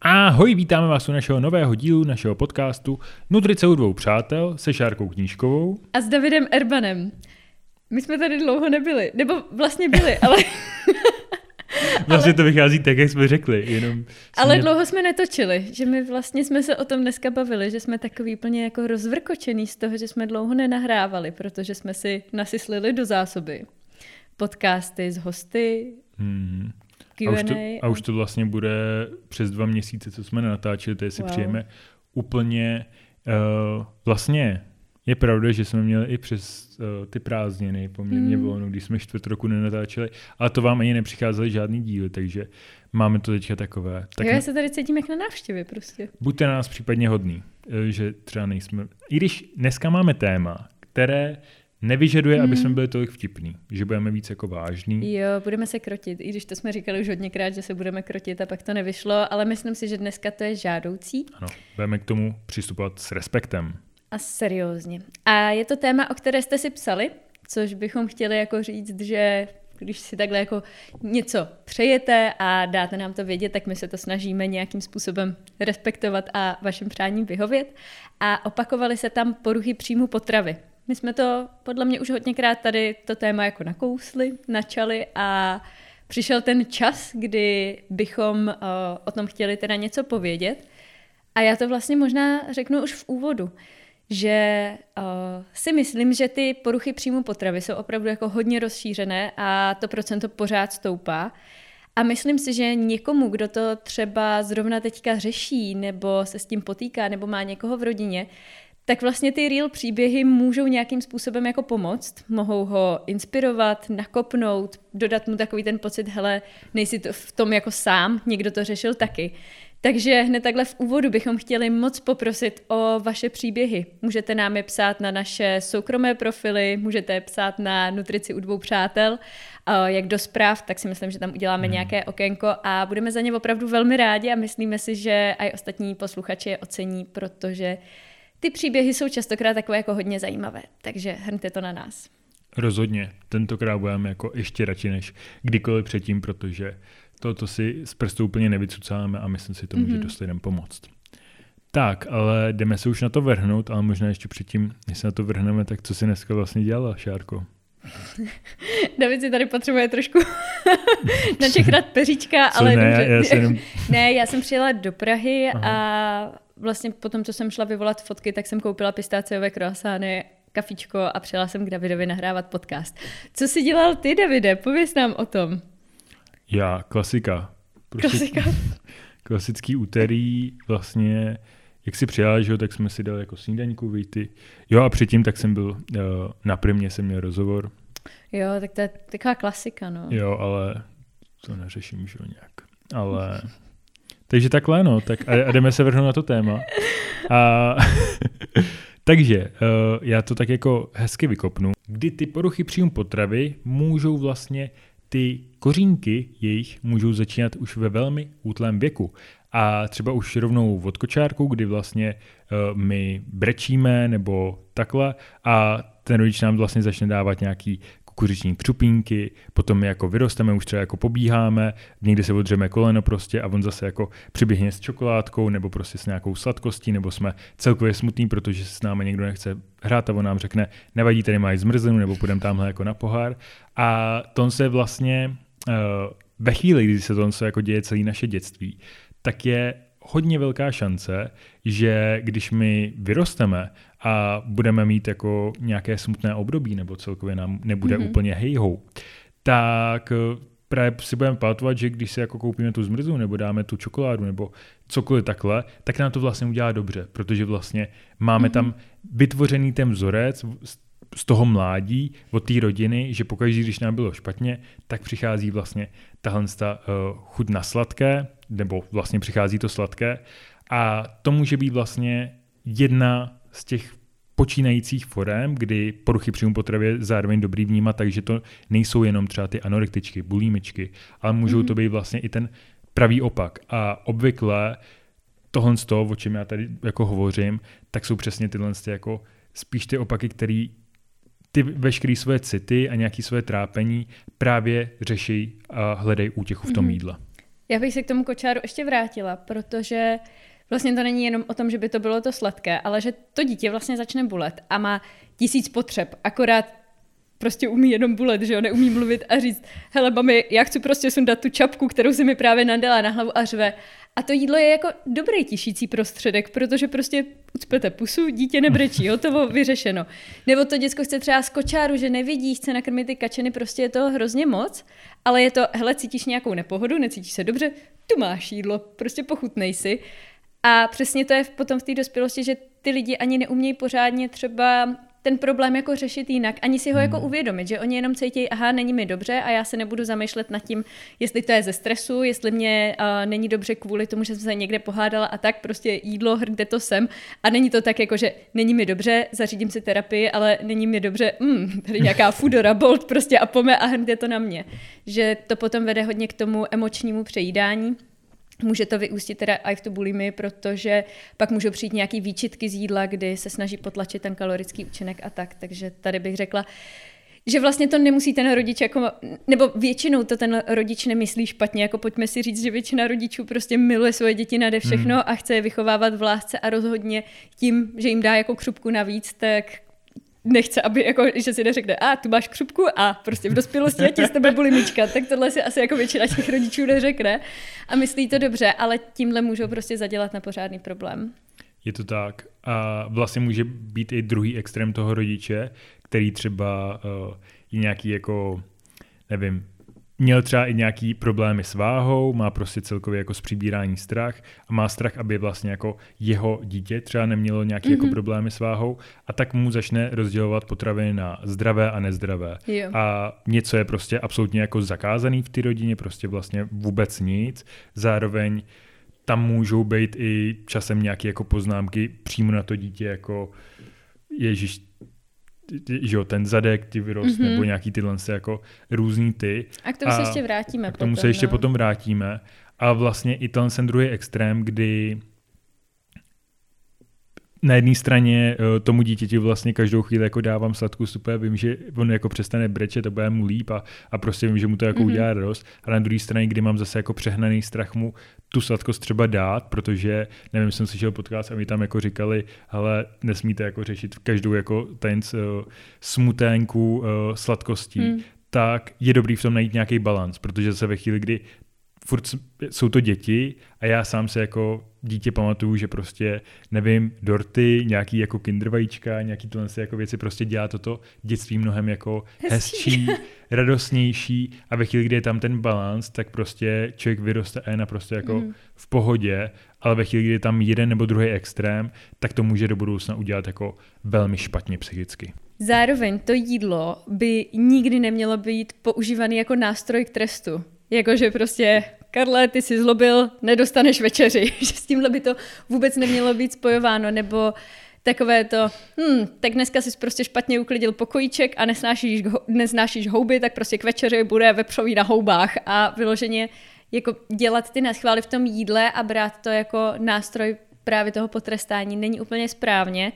Ahoj, vítáme vás u našeho nového dílu našeho podcastu Nutrice u dvou přátel se Šárkou Knížkovou. A s Davidem Erbanem. My jsme tady dlouho nebyli, nebo vlastně byli, ale... vlastně to vychází tak, jak jsme řekli, jenom... Jsme... Ale dlouho jsme netočili, že my vlastně jsme se o tom dneska bavili, že jsme takový plně jako rozvrkočený z toho, že jsme dlouho nenahrávali, protože jsme si nasyslili do zásoby podcasty s hosty, hmm. Q&A. A už, to, a už to vlastně bude přes dva měsíce, co jsme natáčeli, tady si wow. přijeme úplně uh, vlastně je pravda, že jsme měli i přes uh, ty prázdniny poměrně hmm. volno, když jsme čtvrt roku nenatáčeli, ale to vám ani nepřicházely žádný díly, takže máme to teďka takové. Tak jo, já se tady cítím jak na návštěvě prostě. Buďte na nás případně hodný, eh, že třeba nejsme... I když dneska máme téma, které nevyžaduje, hmm. aby jsme byli tolik vtipný, že budeme víc jako vážný. Jo, budeme se krotit, i když to jsme říkali už hodněkrát, že se budeme krotit a pak to nevyšlo, ale myslím si, že dneska to je žádoucí. Ano, budeme k tomu přistupovat s respektem. A seriózně. A je to téma, o které jste si psali, což bychom chtěli jako říct, že když si takhle jako něco přejete a dáte nám to vědět, tak my se to snažíme nějakým způsobem respektovat a vašim přáním vyhovět. A opakovaly se tam poruchy příjmu potravy. My jsme to podle mě už hodněkrát tady to téma jako nakousli, načali a přišel ten čas, kdy bychom uh, o tom chtěli teda něco povědět. A já to vlastně možná řeknu už v úvodu, že uh, si myslím, že ty poruchy příjmu potravy jsou opravdu jako hodně rozšířené a to procento pořád stoupá. A myslím si, že někomu, kdo to třeba zrovna teďka řeší, nebo se s tím potýká, nebo má někoho v rodině, tak vlastně ty real příběhy můžou nějakým způsobem jako pomoct, mohou ho inspirovat, nakopnout, dodat mu takový ten pocit, hele, nejsi to v tom jako sám, někdo to řešil taky. Takže hned takhle v úvodu bychom chtěli moc poprosit o vaše příběhy. Můžete nám je psát na naše soukromé profily, můžete je psát na Nutrici u dvou přátel, jak do zpráv, tak si myslím, že tam uděláme hmm. nějaké okénko a budeme za ně opravdu velmi rádi a myslíme si, že i ostatní posluchači je ocení, protože ty příběhy jsou častokrát takové jako hodně zajímavé, takže hrňte to na nás. Rozhodně, tentokrát budeme jako ještě radši než kdykoliv předtím, protože toto si z prstu úplně nevycucáme a myslím si, to může mm-hmm. dost lidem pomoct. Tak, ale jdeme se už na to vrhnout, ale možná ještě předtím, než se na to vrhneme, tak co si dneska vlastně dělala, Šárko? David si tady potřebuje trošku načechrat peříčka, ale ne, dobře. Já jsem... ne, já jsem přijela do Prahy Aha. a vlastně potom, co jsem šla vyvolat fotky, tak jsem koupila pistáciové croissány kafičko a přijela jsem k Davidovi nahrávat podcast. Co jsi dělal ty, Davide? Pověz nám o tom. Já, klasika. Prostě klasika. Klasický úterý, vlastně, jak si přijela, že jo, tak jsme si dali jako snídaňku, víty. Jo a předtím tak jsem byl, uh, na primě jsem měl rozhovor. Jo, tak to je taková klasika, no. Jo, ale to neřeším, že jo, nějak. Ale takže takhle, no, tak a, a jdeme se vrhnout na to téma. A, takže uh, já to tak jako hezky vykopnu. Kdy ty poruchy příjmu potravy můžou vlastně ty kořínky jejich můžou začínat už ve velmi útlém věku. A třeba už rovnou od kočárku, kdy vlastně uh, my brečíme nebo takhle a ten rodič nám vlastně začne dávat nějaký kukuřiční křupínky, potom jako vyrosteme, už třeba jako pobíháme, někdy se odřeme koleno prostě a on zase jako přiběhne s čokoládkou nebo prostě s nějakou sladkostí, nebo jsme celkově smutný, protože s námi někdo nechce hrát a on nám řekne, nevadí, tady máš zmrzlinu, nebo půjdeme tamhle jako na pohár. A to se vlastně uh, ve chvíli, kdy se to jako děje celé naše dětství, tak je hodně velká šance, že když my vyrosteme a budeme mít jako nějaké smutné období, nebo celkově nám nebude mm-hmm. úplně hejhou, tak eh, právě si budeme pamatovat, že když si jako koupíme tu zmrzlu, nebo dáme tu čokoládu, nebo cokoliv takhle, tak nám to vlastně udělá dobře, protože vlastně máme mm-hmm. tam vytvořený ten vzorec z toho mládí, od té rodiny, že pokaždé, když nám bylo špatně, tak přichází vlastně tahle ta, uh, chuť na sladké, nebo vlastně přichází to sladké a to může být vlastně jedna z těch počínajících forem, kdy poruchy příjmu potravy je zároveň dobrý vnímat, takže to nejsou jenom třeba ty anorektičky, bulímičky, ale můžou mm-hmm. to být vlastně i ten pravý opak. A obvykle tohle z toho, o čem já tady jako hovořím, tak jsou přesně tyhle jako spíš ty opaky, které ty veškeré svoje city a nějaké svoje trápení právě řeší a hledají útěchu v tom mm-hmm. jídle. Já bych se k tomu kočáru ještě vrátila, protože vlastně to není jenom o tom, že by to bylo to sladké, ale že to dítě vlastně začne bulet a má tisíc potřeb, akorát prostě umí jenom bulet, že jo, neumí mluvit a říct, hele mami, já chci prostě sundat tu čapku, kterou si mi právě nadala na hlavu a řve. A to jídlo je jako dobrý tišící prostředek, protože prostě ucpete pusu, dítě nebrečí, hotovo, vyřešeno. Nebo to děcko chce třeba z kočáru, že nevidí, chce nakrmit ty kačeny, prostě je to hrozně moc, ale je to, hele, cítíš nějakou nepohodu, necítíš se dobře, tu máš jídlo, prostě pochutnej si. A přesně to je potom v té dospělosti, že ty lidi ani neumějí pořádně třeba ten problém jako řešit jinak, ani si ho jako hmm. uvědomit, že oni jenom cítí, aha, není mi dobře a já se nebudu zamýšlet nad tím, jestli to je ze stresu, jestli mě uh, není dobře kvůli tomu, že jsem se někde pohádala a tak, prostě jídlo, hrňte to sem a není to tak jako, že není mi dobře, zařídím si terapii, ale není mi dobře, mm, tady nějaká Foodora Bolt prostě a pome a hrňte to na mě. Že to potom vede hodně k tomu emočnímu přejídání Může to vyústit teda i v tu bulimy, protože pak můžou přijít nějaký výčitky z jídla, kdy se snaží potlačit ten kalorický účinek a tak. Takže tady bych řekla, že vlastně to nemusí ten rodič jako, nebo většinou to ten rodič nemyslí špatně, jako pojďme si říct, že většina rodičů prostě miluje svoje děti nade všechno hmm. a chce je vychovávat v lásce a rozhodně tím, že jim dá jako křupku navíc, tak nechce, aby jako, že si neřekne, a tu máš křupku a prostě v dospělosti ti z tebe bulimička, tak tohle si asi jako většina těch rodičů neřekne a myslí to dobře, ale tímhle můžou prostě zadělat na pořádný problém. Je to tak. A vlastně může být i druhý extrém toho rodiče, který třeba uh, je nějaký jako, nevím, měl třeba i nějaký problémy s váhou, má prostě celkově jako z přibírání strach a má strach, aby vlastně jako jeho dítě třeba nemělo nějaký mm-hmm. jako mhm. problémy s váhou a tak mu začne rozdělovat potraviny na zdravé a nezdravé. Jo. A něco je prostě absolutně jako zakázaný v té rodině, prostě vlastně vůbec nic. Zároveň tam můžou být i časem nějaké jako poznámky přímo na to dítě, jako Ježíš, že jo, ten zadek ti vyrost, mm-hmm. nebo nějaký tyhle jako různý ty. A k tomu a se ještě vrátíme. A k tomu potom, se ještě no. potom vrátíme. A vlastně i ten druhý extrém, kdy na jedné straně eh, tomu dítěti vlastně každou chvíli jako dávám sladkou super, vím, že on jako přestane brečet a bude mu líp a, a prostě vím, že mu to jako mm-hmm. udělá radost. A na druhé straně, kdy mám zase jako přehnaný strach mu tu sladkost třeba dát, protože nevím, jsem slyšel podcast a mi tam jako říkali, ale nesmíte jako řešit každou jako ten uh, smuténku uh, sladkostí, mm. tak je dobrý v tom najít nějaký balans, protože se ve chvíli, kdy furt jsou to děti a já sám se jako dítě pamatuju, že prostě, nevím, dorty, nějaký jako kinder vajíčka, nějaký tohle jako věci, prostě dělá toto dětství mnohem jako hezčí, hezčí radostnější a ve chvíli, kdy je tam ten balans, tak prostě člověk vyroste a je naprosto jako mm. v pohodě, ale ve chvíli, kdy je tam jeden nebo druhý extrém, tak to může do budoucna udělat jako velmi špatně psychicky. Zároveň to jídlo by nikdy nemělo být používaný jako nástroj k trestu. Jakože prostě, Karle, ty jsi zlobil, nedostaneš večeři. že s tímhle by to vůbec nemělo být spojováno, nebo takové to, hm, tak dneska jsi prostě špatně uklidil pokojíček a nesnášíš, nesnášíš houby, tak prostě k večeři bude vepřový na houbách a vyloženě jako dělat ty naschvály v tom jídle a brát to jako nástroj právě toho potrestání není úplně správně.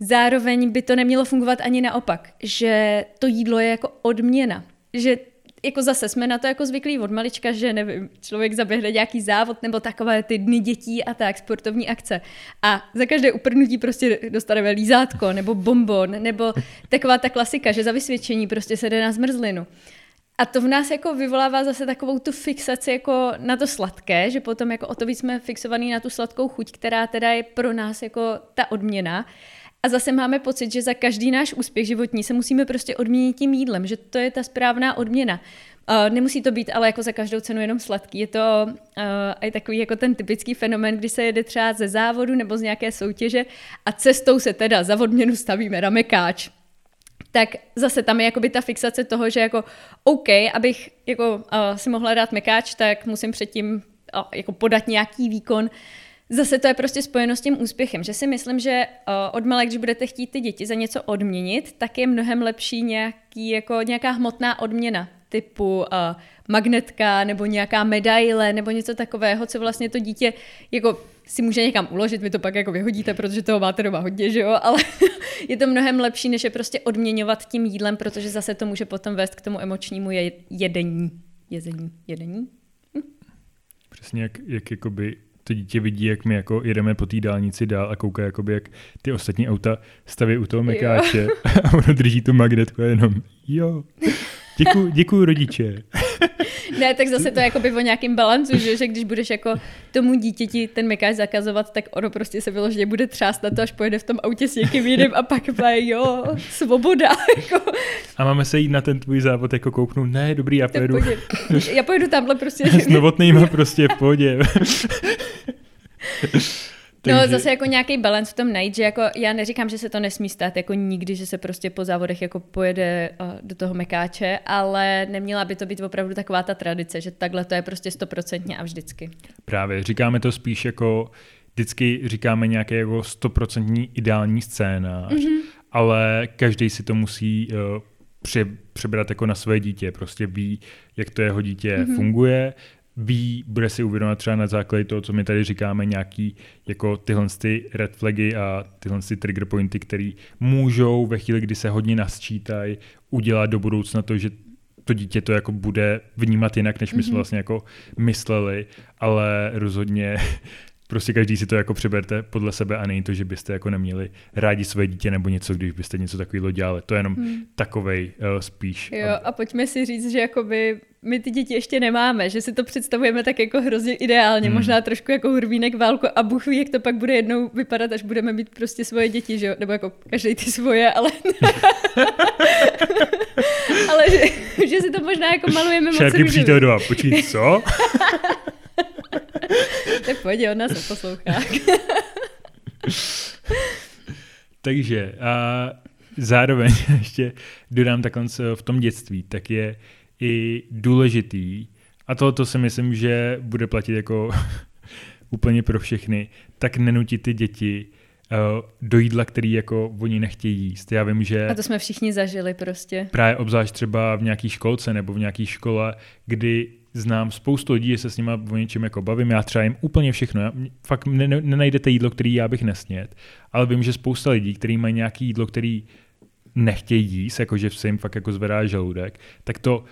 Zároveň by to nemělo fungovat ani naopak, že to jídlo je jako odměna. Že jako zase jsme na to jako zvyklí od malička, že nevím, člověk zaběhne nějaký závod nebo takové ty dny dětí a tak, sportovní akce. A za každé uprnutí prostě dostaneme lízátko nebo bonbon, nebo taková ta klasika, že za vysvědčení prostě se jde na zmrzlinu. A to v nás jako vyvolává zase takovou tu fixaci jako na to sladké, že potom jako o to víc jsme fixovaní na tu sladkou chuť, která teda je pro nás jako ta odměna. A zase máme pocit, že za každý náš úspěch životní se musíme prostě odměnit tím jídlem, že to je ta správná odměna. Uh, nemusí to být ale jako za každou cenu jenom sladký. Je to uh, i takový jako ten typický fenomen, kdy se jede třeba ze závodu nebo z nějaké soutěže a cestou se teda za odměnu stavíme na mekáč. Tak zase tam je jakoby ta fixace toho, že jako OK, abych jako uh, si mohla dát mekáč, tak musím předtím uh, jako podat nějaký výkon, Zase to je prostě spojeno s tím úspěchem, že si myslím, že uh, od malé, když budete chtít ty děti za něco odměnit, tak je mnohem lepší nějaký, jako nějaká hmotná odměna typu uh, magnetka nebo nějaká medaile nebo něco takového, co vlastně to dítě jako si může někam uložit, vy to pak jako vyhodíte, protože toho máte doma hodně, že jo, ale je to mnohem lepší, než je prostě odměňovat tím jídlem, protože zase to může potom vést k tomu emočnímu je- jedení. Jezení, jedení? Přesně jak, jak jakoby to dítě vidí, jak my jako jedeme po té dálnici dál a kouká, jakoby, jak ty ostatní auta staví u toho mekáče a ono drží tu magnetku a jenom jo, děkuji, děkuji rodiče. Ne, tak zase to je jakoby o nějakým balancu, že, že když budeš jako tomu dítěti ten mekáč zakazovat, tak ono prostě se vyloženě bude třást na to, až pojede v tom autě s někým jiným a pak bude, jo, svoboda. Jako, A máme se jít na ten tvůj závod jako kouknout, ne, dobrý, já pojedu já pojedu tamhle prostě. s novotnýma prostě v pohodě. No zase jako nějaký balans v tom najít, že jako já neříkám, že se to nesmí stát jako nikdy, že se prostě po závodech jako pojede uh, do toho mekáče, ale neměla by to být opravdu taková ta tradice, že takhle to je prostě stoprocentně a vždycky. Právě, říkáme to spíš jako, vždycky říkáme nějaký jako stoprocentní ideální scénář, mm-hmm. ale každý si to musí uh, pře, přebrat jako na své dítě, prostě ví, jak to jeho dítě mm-hmm. funguje, ví, bude si uvědomovat třeba na základě toho, co my tady říkáme, nějaký jako tyhle ty red flagy a tyhle ty trigger pointy, které můžou ve chvíli, kdy se hodně nasčítají, udělat do budoucna to, že to dítě to jako bude vnímat jinak, než my jsme vlastně jako mysleli, ale rozhodně prostě každý si to jako přeberte podle sebe a není to, že byste jako neměli rádi své dítě nebo něco, když byste něco takového dělali. To je jenom hmm. takovej uh, spíš. Jo, a pojďme si říct, že jakoby my ty děti ještě nemáme, že si to představujeme tak jako hrozně ideálně, hmm. možná trošku jako hurvínek válku a Bůh ví, jak to pak bude jednou vypadat, až budeme mít prostě svoje děti, že jo? nebo jako každý ty svoje, ale ale že, že, si to možná jako malujeme moc Šárky přítel dva, počkej, co? tak pojď, on nás neposlouchá. Takže a zároveň ještě dodám takhle v tom dětství, tak je i důležitý, a tohoto si myslím, že bude platit jako úplně pro všechny, tak nenutit ty děti uh, do jídla, který jako oni nechtějí jíst. Já vím, že... A to jsme všichni zažili prostě. Právě obzvlášť třeba v nějaké školce nebo v nějaké škole, kdy znám spoustu lidí, že se s nimi o něčem jako bavím, já třeba jim úplně všechno, já, fakt nenajdete jídlo, který já bych nesnět, ale vím, že spousta lidí, kteří mají nějaké jídlo, který nechtějí jíst, jakože se jim fakt jako zvedá žaludek, tak to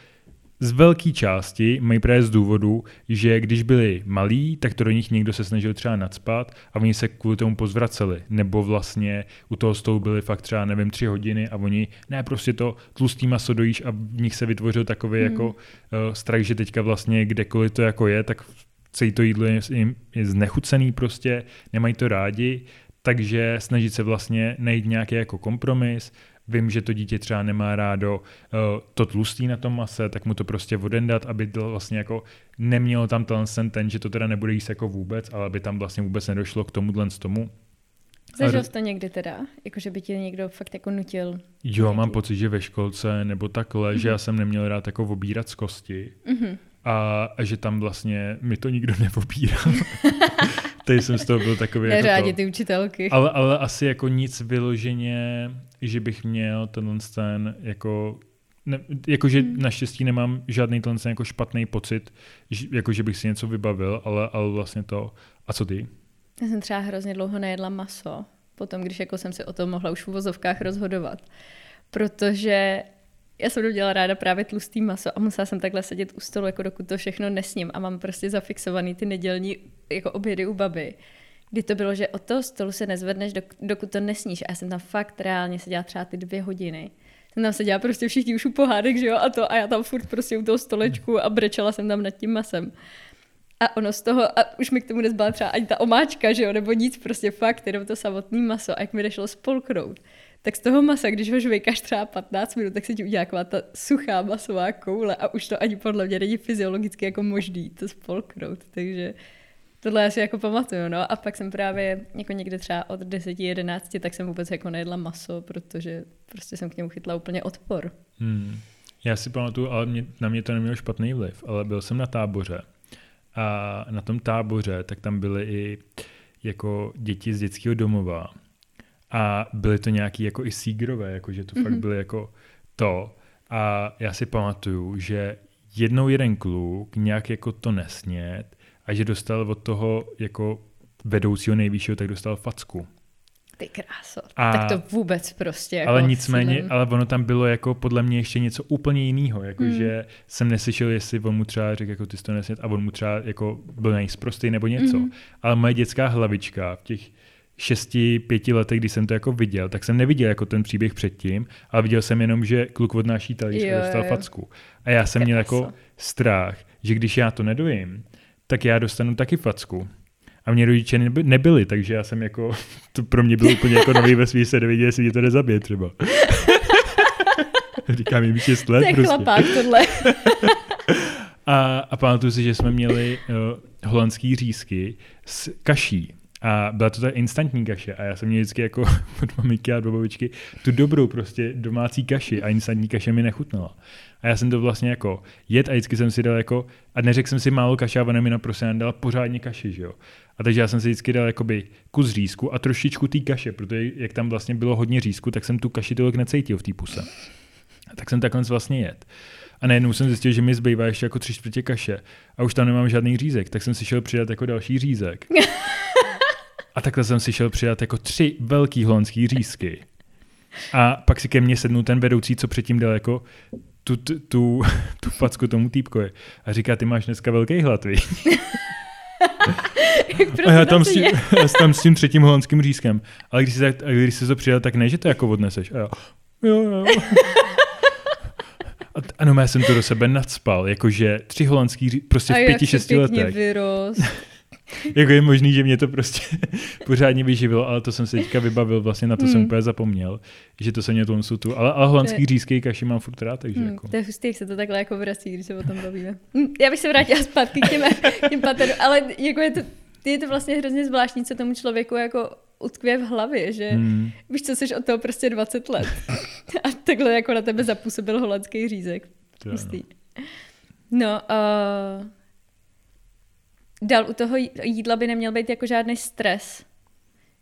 z velké části mají právě z důvodu, že když byli malí, tak to do nich někdo se snažil třeba nadspat a oni se kvůli tomu pozvraceli. Nebo vlastně u toho stolu byli fakt třeba, nevím, tři hodiny a oni, ne, prostě to tlustý maso dojíš a v nich se vytvořil takový hmm. jako uh, strach, že teďka vlastně kdekoliv to jako je, tak celé to jídlo je, je znechucený prostě, nemají to rádi, takže snažit se vlastně najít nějaký jako kompromis, vím, že to dítě třeba nemá rádo uh, to tlustý na tom mase, tak mu to prostě odendat, aby to vlastně jako nemělo tam ten ten, že to teda nebude jíst jako vůbec, ale aby tam vlastně vůbec nedošlo k tomuhle z tomu. Zažil jsi to někdy teda? Jako, že by tě někdo fakt jako nutil? Jo, mám pocit, že ve školce nebo takhle, mm-hmm. že já jsem neměl rád jako obírat z kosti. Mm-hmm. A, a že tam vlastně mi to nikdo neobíral. Teď jsem z toho byl takový Neřádě jako ty učitelky. Ale, ale asi jako nic vyloženě, že bych měl tenhle ten jako ne, jakože hmm. naštěstí nemám žádný ten jako špatný pocit, jako že bych si něco vybavil, ale, ale vlastně to. A co ty? Já jsem třeba hrozně dlouho nejedla maso, potom, když jako jsem si o tom mohla už v uvozovkách rozhodovat. Protože já jsem dělala ráda právě tlustý maso a musela jsem takhle sedět u stolu, jako dokud to všechno nesním a mám prostě zafixovaný ty nedělní jako obědy u baby. Kdy to bylo, že od toho stolu se nezvedneš, dokud to nesníš. A já jsem tam fakt reálně seděla třeba ty dvě hodiny. Jsem tam seděla prostě všichni už u pohádek, že jo, a to, a já tam furt prostě u toho stolečku a brečela jsem tam nad tím masem. A ono z toho, a už mi k tomu nezbyla třeba ani ta omáčka, že jo, nebo nic, prostě fakt, jenom to samotné maso. A jak mi nešlo spolknout, tak z toho masa, když ho žvejkáš třeba 15 minut, tak se ti udělá taková ta suchá masová koule a už to ani podle mě není fyziologicky jako možný to spolknout, takže tohle já si jako pamatuju, no a pak jsem právě jako někde třeba od 10, 11, tak jsem vůbec jako nejedla maso, protože prostě jsem k němu chytla úplně odpor. Hmm. Já si pamatuju, ale mě, na mě to nemělo špatný vliv, ale byl jsem na táboře a na tom táboře tak tam byly i jako děti z dětského domova a byly to nějaký jako i sígrové, jako že to mm-hmm. fakt mhm. byly jako to. A já si pamatuju, že jednou jeden kluk nějak jako to nesnět a že dostal od toho jako vedoucího nejvyššího, tak dostal facku. Ty kráso. A, tak to vůbec prostě. Jako ale nicméně, sílem. ale ono tam bylo jako podle mě ještě něco úplně jiného, jako hmm. že jsem neslyšel, jestli on mu třeba řekl, jako ty jsi to nesmět, a on mu třeba jako byl nejsprostý nebo něco. Hmm. Ale moje dětská hlavička v těch šesti, pěti letech, kdy jsem to jako viděl, tak jsem neviděl jako ten příběh předtím, ale viděl jsem jenom, že kluk odnáší talíř a dostal jo. facku. A já jsem měl jako strach, že když já to nedojím, tak já dostanu taky facku. A mě rodiče neby, nebyli, takže já jsem jako, to pro mě bylo úplně jako nový ve svý se neviděl, jestli mě to nezabije třeba. Říkám jim 6 let. To je prostě. chlapák tohle. a, a pamatuju si, že jsme měli uh, holandský řízky s kaší. A byla to ta instantní kaše a já jsem měl vždycky jako od maminky a babičky tu dobrou prostě domácí kaši a instantní kaše mi nechutnala. A já jsem to vlastně jako jet a vždycky jsem si dal jako, a neřekl jsem si málo kaše a ona mi naprosto dala pořádně kaši, že jo. A takže já jsem si vždycky dal jakoby kus řízku a trošičku té kaše, protože jak tam vlastně bylo hodně řízku, tak jsem tu kaši tolik necítil v té puse. A tak jsem takhle vlastně jet. A najednou jsem zjistil, že mi zbývá ještě jako tři čtvrtě kaše a už tam nemám žádný řízek, tak jsem si šel přidat jako další řízek. A takhle jsem si šel přidat jako tři velký holandský řízky. A pak si ke mně sednul ten vedoucí, co předtím dal jako tu, tu, tu, tu facku tomu týpkovi. A říká, ty máš dneska velký hlad, víš? a já tam, s tím, já tam s tím třetím holandským řízkem. Ale když jsi, když jsi to přidal, tak ne, že to jako odneseš. A já, jo, jo. A, ano, já jsem to do sebe nadspal, jakože tři holandský řízky, prostě v pěti, šesti letech. Vyrost. jako je možný, že mě to prostě pořádně vyživilo, ale to jsem se teďka vybavil, vlastně na to hmm. jsem úplně zapomněl, že to se mě tomu tu, ale, ale holandský je... řízký kaši mám furt rád, takže hmm, jako. To je hustý, jak se to takhle jako vrací, když se o tom bavíme. Hm, já bych se vrátila zpátky k těm, těm paterům, ale jako je to, je to vlastně hrozně zvláštní, co tomu člověku jako utkvě v hlavě, že hmm. víš, co jsi od toho prostě 20 let. A takhle jako na tebe zapůsobil holandský řízek. Hustý. No, uh, dal u toho jídla by neměl být jako žádný stres.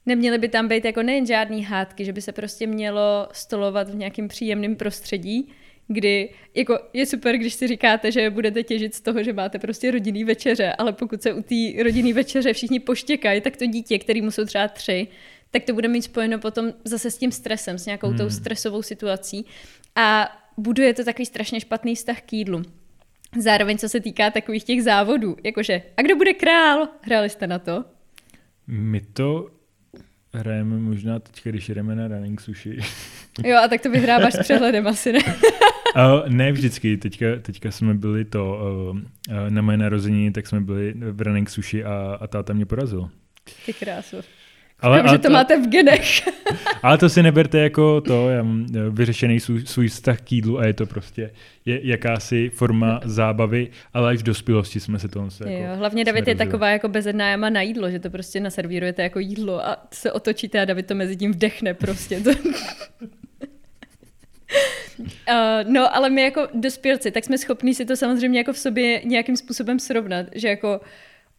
Neměly by tam být jako nejen žádný hádky, že by se prostě mělo stolovat v nějakém příjemném prostředí, kdy jako je super, když si říkáte, že budete těžit z toho, že máte prostě rodinný večeře, ale pokud se u té rodinný večeře všichni poštěkají, tak to dítě, který mu jsou třeba tři, tak to bude mít spojeno potom zase s tím stresem, s nějakou hmm. tou stresovou situací a buduje to takový strašně špatný vztah k jídlu. Zároveň, co se týká takových těch závodů, jakože, a kdo bude král? Hráli jste na to? My to hrajeme možná teď, když jdeme na running sushi. Jo, a tak to vyhráváš s přehledem asi, ne? uh, ne vždycky, teďka, teďka jsme byli to, uh, na moje narozeniny, tak jsme byli v running sushi a, a táta mě porazil. Ty krásu. Ale, že to, to máte v genech. ale to si neberte jako to, já mám eh, vyřešený svůj, svůj vztah k jídlu a je to prostě je jakási forma zábavy, ale až v dospělosti jsme se toho jako Jo, hlavně David je taková jako bezedná jama na jídlo, že to prostě naservírujete jako jídlo a se otočíte a David to mezi tím vdechne prostě. To... Uh, no, ale my jako dospělci, tak jsme schopni si to samozřejmě jako v sobě nějakým způsobem srovnat, že jako uh,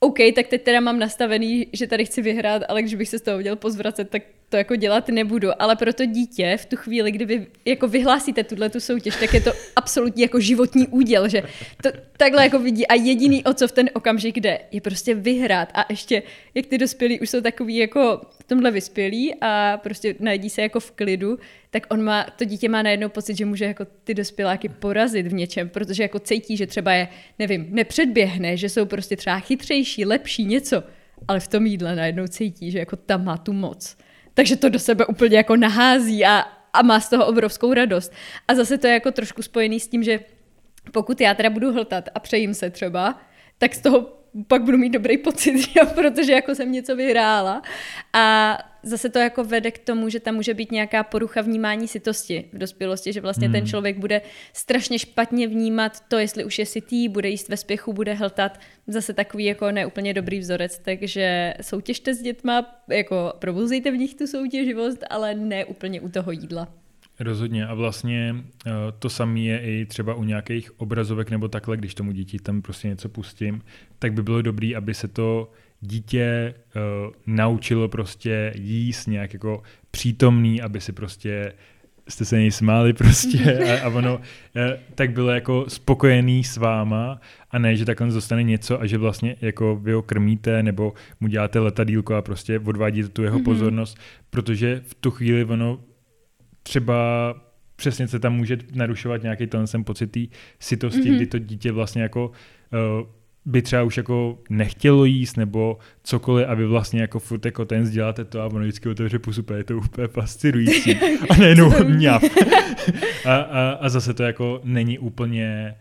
OK, tak teď teda mám nastavený, že tady chci vyhrát, ale když bych se z toho udělal pozvracet, tak to jako dělat nebudu. Ale pro to dítě v tu chvíli, kdy vy jako vyhlásíte tuhle tu soutěž, tak je to absolutně jako životní úděl, že to takhle jako vidí a jediný, o co v ten okamžik jde, je prostě vyhrát. A ještě, jak ty dospělí už jsou takový jako tomhle vyspělí a prostě najdí se jako v klidu, tak on má, to dítě má najednou pocit, že může jako ty dospěláky porazit v něčem, protože jako cítí, že třeba je, nevím, nepředběhne, že jsou prostě třeba chytřejší, lepší, něco, ale v tom jídle najednou cítí, že jako tam má tu moc. Takže to do sebe úplně jako nahází a, a má z toho obrovskou radost. A zase to je jako trošku spojený s tím, že pokud já teda budu hltat a přejím se třeba, tak z toho pak budu mít dobrý pocit, jo, protože jako jsem něco vyhrála. A zase to jako vede k tomu, že tam může být nějaká porucha vnímání sitosti v dospělosti, že vlastně hmm. ten člověk bude strašně špatně vnímat to, jestli už je sitý, bude jíst ve spěchu, bude hltat. Zase takový jako neúplně dobrý vzorec, takže soutěžte s dětma, jako probuzejte v nich tu soutěživost, ale ne úplně u toho jídla. Rozhodně a vlastně uh, to samé je i třeba u nějakých obrazovek nebo takhle, když tomu dítě tam prostě něco pustím, tak by bylo dobré, aby se to dítě uh, naučilo prostě jíst nějak jako přítomný, aby si prostě jste se něj smáli prostě a, a ono eh, tak bylo jako spokojený s váma a ne, že takhle zostane něco a že vlastně jako vy ho krmíte nebo mu děláte letadílko a prostě odvádíte tu jeho mm-hmm. pozornost, protože v tu chvíli ono třeba přesně se tam může narušovat nějaký ten pocit té sytosti, mm-hmm. kdy to dítě vlastně jako uh, by třeba už jako nechtělo jíst nebo cokoliv a vy vlastně jako furt jako ten děláte to a ono vždycky otevře pusu, je to úplně fascinující a nejenom mňap. a, a, a zase to jako není úplně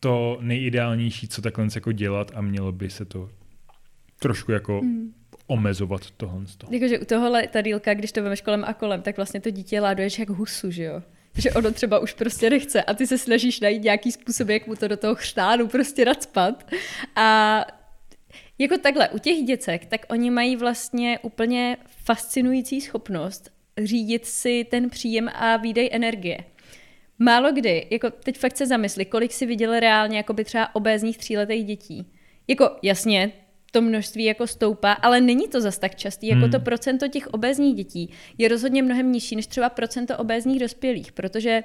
to nejideálnější, co takhle jako dělat a mělo by se to trošku jako mm. Omezovat tohle. Jakože u tohohle ta dílka, když to vemeš kolem a kolem, tak vlastně to dítě láduješ jak husu, že jo? že ono třeba už prostě nechce a ty se snažíš najít nějaký způsob, jak mu to do toho chřtánu prostě nadspat. A jako takhle, u těch děcek, tak oni mají vlastně úplně fascinující schopnost řídit si ten příjem a výdej energie. Málo kdy, jako teď fakt se zamysli, kolik si viděli reálně jako by třeba obézních tříletých dětí. Jako jasně, to množství jako stoupá, ale není to zas tak častý, jako hmm. to procento těch obézních dětí je rozhodně mnohem nižší než třeba procento obézních dospělých, protože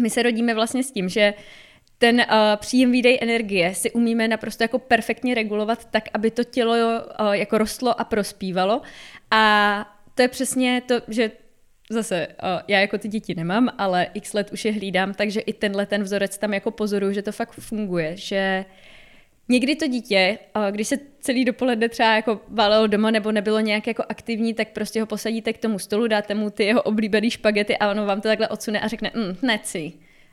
my se rodíme vlastně s tím, že ten uh, příjem výdej energie si umíme naprosto jako perfektně regulovat tak, aby to tělo uh, jako rostlo a prospívalo a to je přesně to, že zase uh, já jako ty děti nemám, ale x let už je hlídám, takže i tenhle ten vzorec tam jako pozoruju, že to fakt funguje, že uh, Někdy to dítě, když se celý dopoledne třeba jako válelo doma nebo nebylo nějak jako aktivní, tak prostě ho posadíte k tomu stolu, dáte mu ty jeho oblíbený špagety a ono vám to takhle odsune a řekne, mm, neci.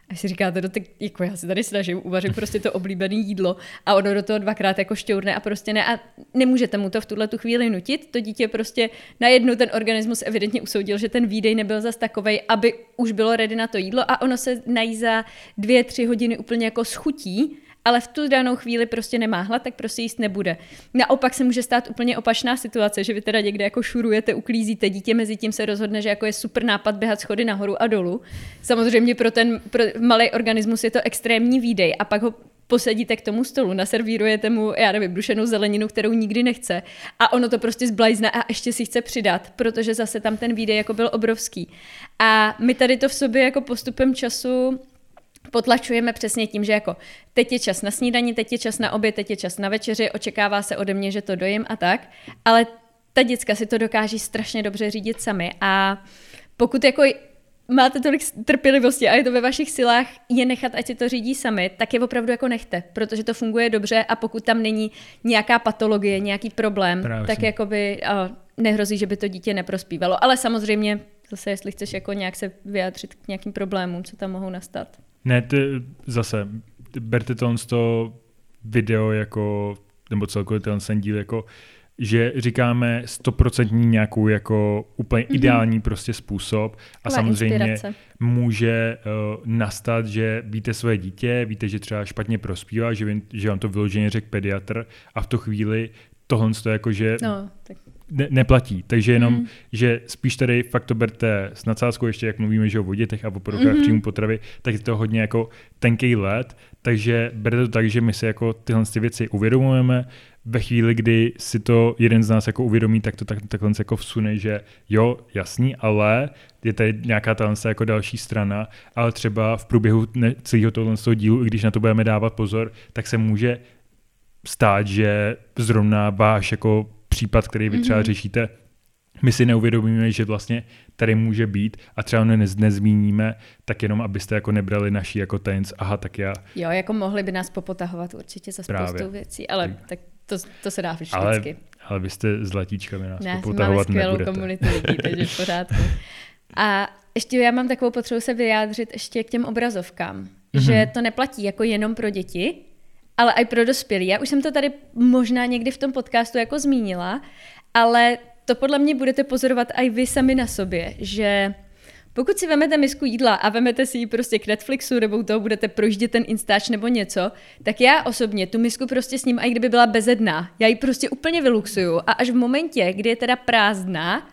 A si říkáte, no tak jako já se tady snažím, uvařit prostě to oblíbené jídlo a ono do toho dvakrát jako šťourne a prostě ne. A nemůžete mu to v tuhle tu chvíli nutit. To dítě prostě najednou ten organismus evidentně usoudil, že ten výdej nebyl zas takovej, aby už bylo ready na to jídlo a ono se nají za dvě, tři hodiny úplně jako schutí ale v tu danou chvíli prostě nemá hlad, tak prostě jíst nebude. Naopak se může stát úplně opačná situace, že vy teda někde jako šurujete, uklízíte dítě, mezi tím se rozhodne, že jako je super nápad běhat schody nahoru a dolů. Samozřejmě pro ten pro malý organismus je to extrémní výdej a pak ho posadíte k tomu stolu, naservírujete mu, já nevím, dušenou zeleninu, kterou nikdy nechce a ono to prostě zblajzne a ještě si chce přidat, protože zase tam ten výdej jako byl obrovský. A my tady to v sobě jako postupem času potlačujeme přesně tím, že jako teď je čas na snídani, teď je čas na oběd, teď je čas na večeři, očekává se ode mě, že to dojím a tak, ale ta děcka si to dokáží strašně dobře řídit sami a pokud jako máte tolik trpělivosti a je to ve vašich silách je nechat, ať si to řídí sami, tak je opravdu jako nechte, protože to funguje dobře a pokud tam není nějaká patologie, nějaký problém, Právě tak jakoby uh, nehrozí, že by to dítě neprospívalo. Ale samozřejmě zase, jestli chceš jako nějak se vyjádřit k nějakým problémům, co tam mohou nastat. Ne, ty, zase, berte to to video jako, nebo celkově ten díl jako, že říkáme stoprocentní nějakou jako úplně mm-hmm. ideální prostě způsob a Taková samozřejmě inspirace. může uh, nastat, že víte své dítě, víte, že třeba špatně prospívá, že, že vám to vyloženě řekl pediatr a v tu chvíli tohle to jako, že no, tak ne, neplatí. Takže jenom, mm. že spíš tady fakt to berte s nadsázkou, ještě jak mluvíme že o vodětech a o poruchách mm-hmm. příjmu potravy, tak je to hodně jako tenký let, takže berte to tak, že my si jako tyhle ty věci uvědomujeme, ve chvíli, kdy si to jeden z nás jako uvědomí, tak to tak, takhle jako vsune, že jo, jasný, ale je tady nějaká tahle jako další strana, ale třeba v průběhu celého tohle dílu, i když na to budeme dávat pozor, tak se může stát, že zrovna váš jako případ, který vy třeba mm-hmm. řešíte, my si neuvědomíme, že vlastně tady může být a třeba ne, nezmíníme, tak jenom abyste jako nebrali naší jako tenc, aha, tak já... Jo, jako mohli by nás popotahovat určitě za spoustu Právě. věcí, ale tak, to, to se dá vždycky. Ale, ale vy jste zlatíčkami nás ne, popotahovat máme skvělou komunitu lidí, takže v pořádku. A ještě já mám takovou potřebu se vyjádřit ještě k těm obrazovkám, mm-hmm. že to neplatí jako jenom pro děti, ale i pro dospělí. Já už jsem to tady možná někdy v tom podcastu jako zmínila, ale to podle mě budete pozorovat i vy sami na sobě, že pokud si vemete misku jídla a vemete si ji prostě k Netflixu nebo u toho budete projíždět ten Instač nebo něco, tak já osobně tu misku prostě s ním, i kdyby byla bezedná, já ji prostě úplně vyluxuju a až v momentě, kdy je teda prázdná,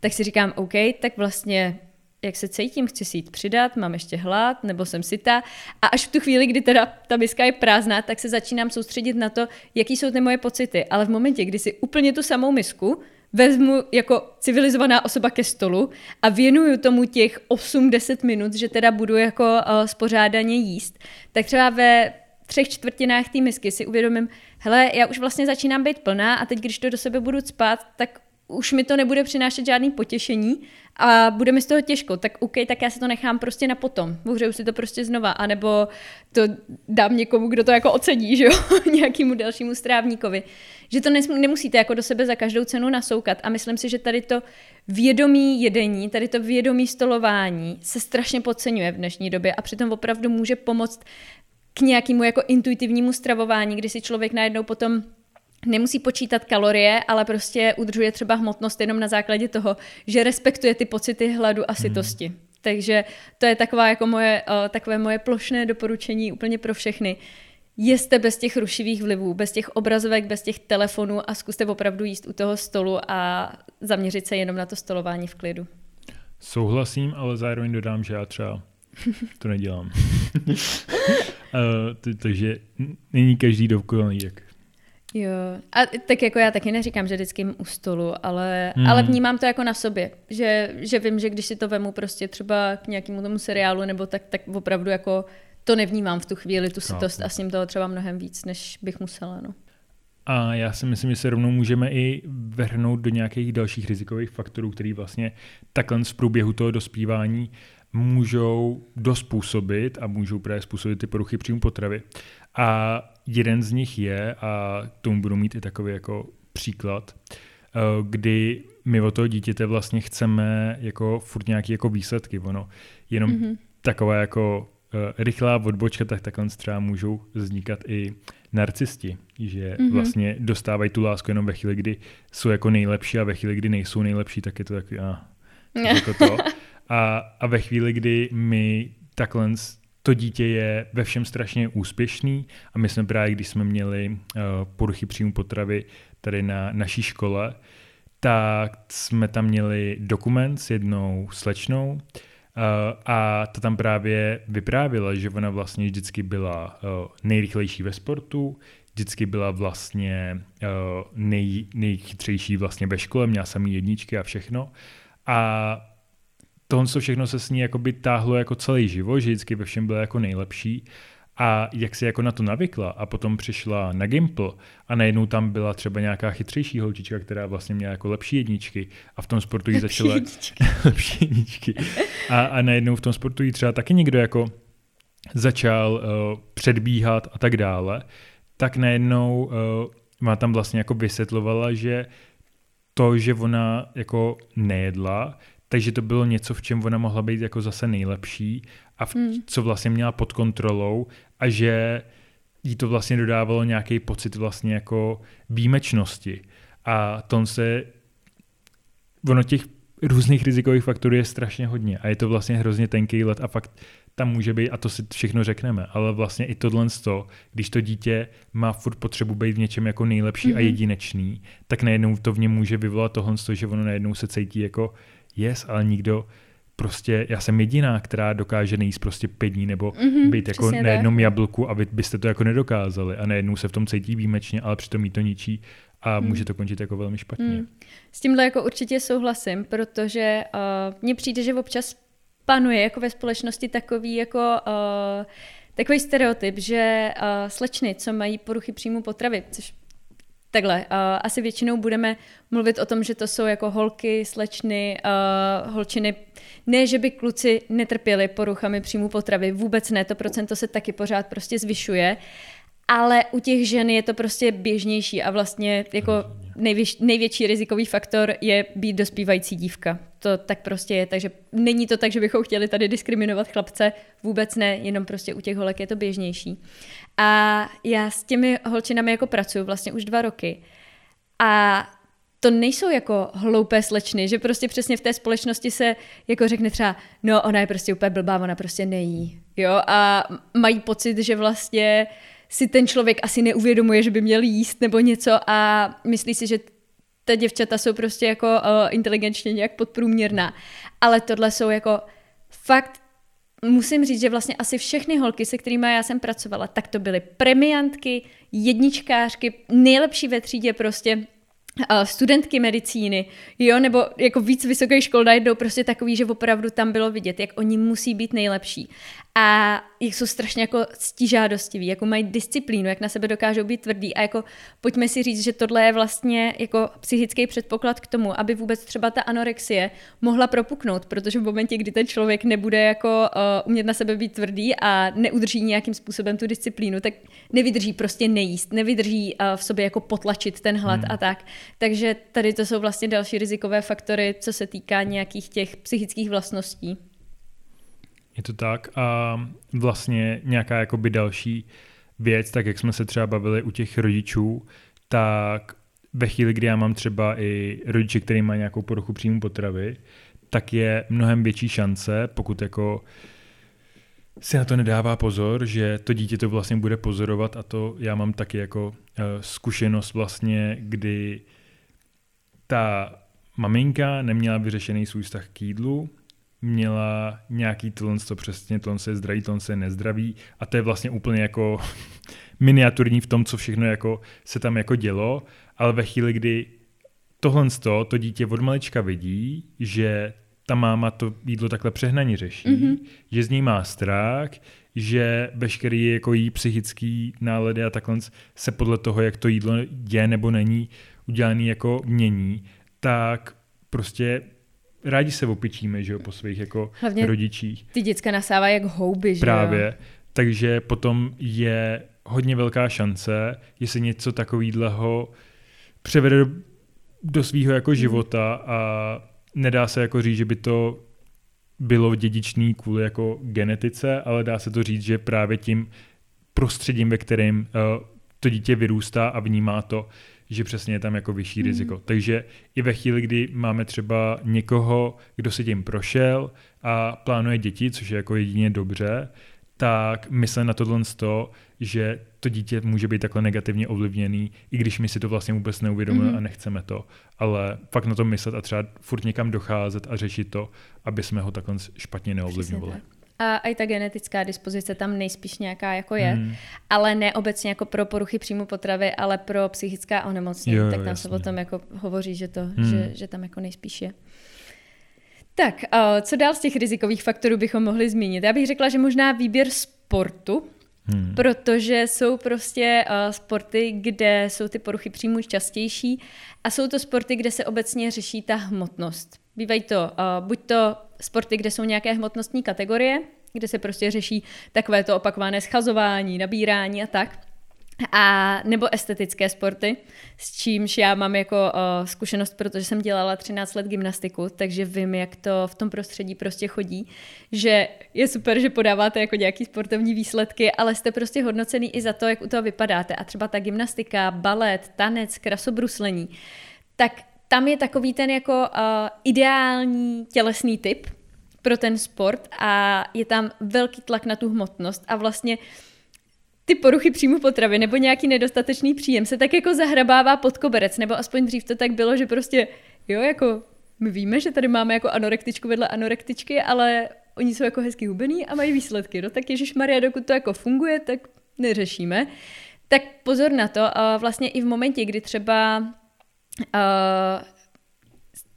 tak si říkám, OK, tak vlastně jak se cítím, chci si jít přidat, mám ještě hlad, nebo jsem syta. A až v tu chvíli, kdy teda ta miska je prázdná, tak se začínám soustředit na to, jaký jsou ty moje pocity. Ale v momentě, kdy si úplně tu samou misku vezmu jako civilizovaná osoba ke stolu a věnuju tomu těch 8-10 minut, že teda budu jako uh, spořádaně jíst, tak třeba ve třech čtvrtinách té misky si uvědomím, hele, já už vlastně začínám být plná a teď, když to do sebe budu spát, tak už mi to nebude přinášet žádný potěšení a bude mi z toho těžko, tak OK, tak já si to nechám prostě na potom. Uhřeju si to prostě znova, anebo to dám někomu, kdo to jako ocení, že jo, nějakému dalšímu strávníkovi. Že to nemusíte jako do sebe za každou cenu nasoukat. A myslím si, že tady to vědomí jedení, tady to vědomí stolování se strašně podceňuje v dnešní době. A přitom opravdu může pomoct k nějakému jako intuitivnímu stravování, kdy si člověk najednou potom nemusí počítat kalorie, ale prostě udržuje třeba hmotnost jenom na základě toho, že respektuje ty pocity hladu a sytosti. Hmm. Takže to je taková jako moje, uh, takové moje plošné doporučení úplně pro všechny. Jeste bez těch rušivých vlivů, bez těch obrazovek, bez těch telefonů a zkuste opravdu jíst u toho stolu a zaměřit se jenom na to stolování v klidu. Souhlasím, ale zároveň dodám, že já třeba to nedělám. uh, takže není každý dokonalý, jak Jo, a tak jako já taky neříkám, že vždycky jim u stolu, ale, hmm. ale vnímám to jako na sobě, že, že vím, že když si to vemu prostě třeba k nějakému tomu seriálu nebo tak, tak opravdu jako to nevnímám v tu chvíli, tu sitost a s ním toho třeba mnohem víc, než bych musela, no. A já si myslím, že se rovnou můžeme i vrhnout do nějakých dalších rizikových faktorů, který vlastně takhle z průběhu toho dospívání můžou dospůsobit a můžou právě způsobit ty poruchy příjmu potravy. A jeden z nich je, a tomu budu mít i takový jako příklad, eh, kdy my od toho dítěte vlastně chceme jako furt nějaký jako výsledky, ono jenom mm-hmm. taková jako uh, rychlá odbočka, tak takhle třeba můžou vznikat i narcisti, že mm-hmm. vlastně dostávají tu lásku jenom ve chvíli, kdy jsou jako nejlepší a ve chvíli, kdy nejsou nejlepší, tak je to takový, a, jako to. A, a ve chvíli, kdy my takhle to dítě je ve všem strašně úspěšný a my jsme právě, když jsme měli uh, poruchy příjmu potravy tady na naší škole, tak jsme tam měli dokument s jednou slečnou uh, a ta tam právě vyprávěla, že ona vlastně vždycky byla uh, nejrychlejší ve sportu, vždycky byla vlastně nej, nejchytřejší vlastně ve škole, měla samý jedničky a všechno. A tohle všechno se s ní jakoby táhlo jako celý život, že vždycky ve všem byla jako nejlepší. A jak si jako na to navykla a potom přišla na Gimple a najednou tam byla třeba nějaká chytřejší holčička, která vlastně měla jako lepší jedničky a v tom sportu jí začala... Jedničky. lepší jedničky. A, a najednou v tom sportu jí třeba taky někdo jako začal uh, předbíhat a tak dále, tak najednou uh, má tam vlastně jako vysvětlovala, že to, že ona jako nejedla, takže to bylo něco, v čem ona mohla být jako zase nejlepší a v, hmm. co vlastně měla pod kontrolou a že jí to vlastně dodávalo nějaký pocit vlastně jako výjimečnosti. A to se, ono těch různých rizikových faktorů je strašně hodně a je to vlastně hrozně tenký let a fakt tam může být, a to si všechno řekneme, ale vlastně i tohle to, když to dítě má furt potřebu být v něčem jako nejlepší mm-hmm. a mhm. jedinečný, tak najednou to v něm může vyvolat tohle, že ono najednou se cítí jako yes, ale nikdo prostě, já jsem jediná, která dokáže nejíst prostě pět dní nebo mm-hmm, být jako na jednom tak. jablku a vy byste to jako nedokázali a najednou se v tom cítí výjimečně, ale přitom jí to ničí a mm. může to končit jako velmi špatně. Mm. S tímhle jako určitě souhlasím, protože uh, mně přijde, že občas panuje jako ve společnosti takový jako uh, takový stereotyp, že uh, slečny, co mají poruchy příjmu potravy, což Takhle, uh, asi většinou budeme mluvit o tom, že to jsou jako holky, slečny, uh, holčiny. Ne, že by kluci netrpěli poruchami příjmu potravy, vůbec ne, to procento se taky pořád prostě zvyšuje, ale u těch žen je to prostě běžnější a vlastně jako nejvěš, největší rizikový faktor je být dospívající dívka. To tak prostě je, takže není to tak, že bychom chtěli tady diskriminovat chlapce, vůbec ne, jenom prostě u těch holek je to běžnější. A já s těmi holčinami jako pracuji vlastně už dva roky. A to nejsou jako hloupé slečny, že prostě přesně v té společnosti se jako řekne třeba, no ona je prostě úplně blbá, ona prostě nejí. Jo, a mají pocit, že vlastně si ten člověk asi neuvědomuje, že by měl jíst nebo něco a myslí si, že ta děvčata jsou prostě jako uh, inteligentně nějak podprůměrná. Ale tohle jsou jako fakt musím říct, že vlastně asi všechny holky, se kterými já jsem pracovala, tak to byly premiantky, jedničkářky, nejlepší ve třídě prostě studentky medicíny, jo, nebo jako víc vysokých škol najednou prostě takový, že opravdu tam bylo vidět, jak oni musí být nejlepší a jak jsou strašně jako stížádostiví, jako mají disciplínu, jak na sebe dokážou být tvrdí a jako pojďme si říct, že tohle je vlastně jako psychický předpoklad k tomu, aby vůbec třeba ta anorexie mohla propuknout, protože v momentě, kdy ten člověk nebude jako uh, umět na sebe být tvrdý a neudrží nějakým způsobem tu disciplínu, tak nevydrží prostě nejíst, nevydrží uh, v sobě jako potlačit ten hlad hmm. a tak. Takže tady to jsou vlastně další rizikové faktory, co se týká nějakých těch psychických vlastností. Je to tak. A vlastně nějaká jakoby další věc, tak jak jsme se třeba bavili u těch rodičů, tak ve chvíli, kdy já mám třeba i rodiče, který má nějakou poruchu příjmu potravy, tak je mnohem větší šance, pokud jako si na to nedává pozor, že to dítě to vlastně bude pozorovat a to já mám taky jako uh, zkušenost vlastně, kdy ta maminka neměla vyřešený svůj vztah k jídlu, měla nějaký co přesně, tohle je zdravý, tohle je nezdravý a to je vlastně úplně jako miniaturní v tom, co všechno jako se tam jako dělo, ale ve chvíli, kdy tohle to dítě od malička vidí, že ta máma to jídlo takhle přehnaně řeší, mm-hmm. že z ní má strach, že veškerý jako jí psychický nálady a takhle se podle toho, jak to jídlo je nebo není udělaný jako mění, tak prostě rádi se opičíme, že jo, po svých jako Hlavně rodičích. Ty děcka nasávají jak houby, že Právě. Jo? Takže potom je hodně velká šance, jestli něco takového převede do, do svého jako mm. života a nedá se jako říct, že by to bylo dědičný kvůli jako genetice, ale dá se to říct, že právě tím prostředím, ve kterém uh, to dítě vyrůstá a vnímá to, že přesně je tam jako vyšší mm. riziko. Takže i ve chvíli, kdy máme třeba někoho, kdo se tím prošel a plánuje děti, což je jako jedině dobře, tak mysle na tohle to, že to dítě může být takhle negativně ovlivněný, i když my si to vlastně vůbec neuvědomujeme mm. a nechceme to. Ale fakt na to myslet a třeba furt někam docházet a řešit to, aby jsme ho takhle špatně neovlivňovali. A i ta genetická dispozice tam nejspíš nějaká jako je, hmm. ale ne obecně jako pro poruchy příjmu potravy, ale pro psychická onemocnění. Jo, tak tam jasně. se o tom jako hovoří, že, to, hmm. že, že tam jako nejspíš je. Tak, co dál z těch rizikových faktorů bychom mohli zmínit? Já bych řekla, že možná výběr sportu, Hmm. Protože jsou prostě uh, sporty, kde jsou ty poruchy příjmu častější a jsou to sporty, kde se obecně řeší ta hmotnost. Bývají to uh, buď to sporty, kde jsou nějaké hmotnostní kategorie, kde se prostě řeší takové to opakované schazování, nabírání a tak. A nebo estetické sporty, s čímž já mám jako uh, zkušenost, protože jsem dělala 13 let gymnastiku, takže vím, jak to v tom prostředí prostě chodí, že je super, že podáváte jako nějaký sportovní výsledky, ale jste prostě hodnocený i za to, jak u toho vypadáte. A třeba ta gymnastika, balet, tanec, krasobruslení, tak tam je takový ten jako uh, ideální tělesný typ pro ten sport a je tam velký tlak na tu hmotnost a vlastně ty poruchy příjmu potravy nebo nějaký nedostatečný příjem se tak jako zahrabává pod koberec, nebo aspoň dřív to tak bylo, že prostě jo, jako my víme, že tady máme jako anorektičku vedle anorektičky, ale oni jsou jako hezky hubený a mají výsledky. No tak Ježíš Maria, dokud to jako funguje, tak neřešíme. Tak pozor na to, a vlastně i v momentě, kdy třeba uh,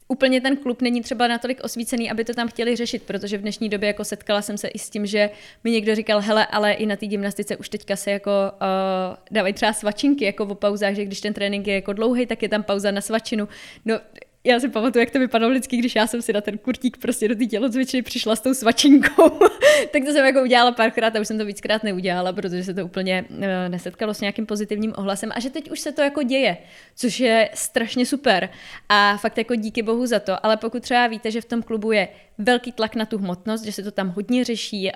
úplně ten klub není třeba natolik osvícený, aby to tam chtěli řešit, protože v dnešní době jako setkala jsem se i s tím, že mi někdo říkal, hele, ale i na té gymnastice už teďka se jako uh, dávají třeba svačinky jako v pauzách, že když ten trénink je jako dlouhý, tak je tam pauza na svačinu. No, já si pamatuju, jak to vypadalo vždycky, když já jsem si na ten kurtík prostě do té tělocvičny přišla s tou svačinkou. tak to jsem jako udělala párkrát a už jsem to víckrát neudělala, protože se to úplně uh, nesetkalo s nějakým pozitivním ohlasem a že teď už se to jako děje, což je strašně super. A fakt jako díky bohu za to, ale pokud třeba víte, že v tom klubu je velký tlak na tu hmotnost, že se to tam hodně řeší,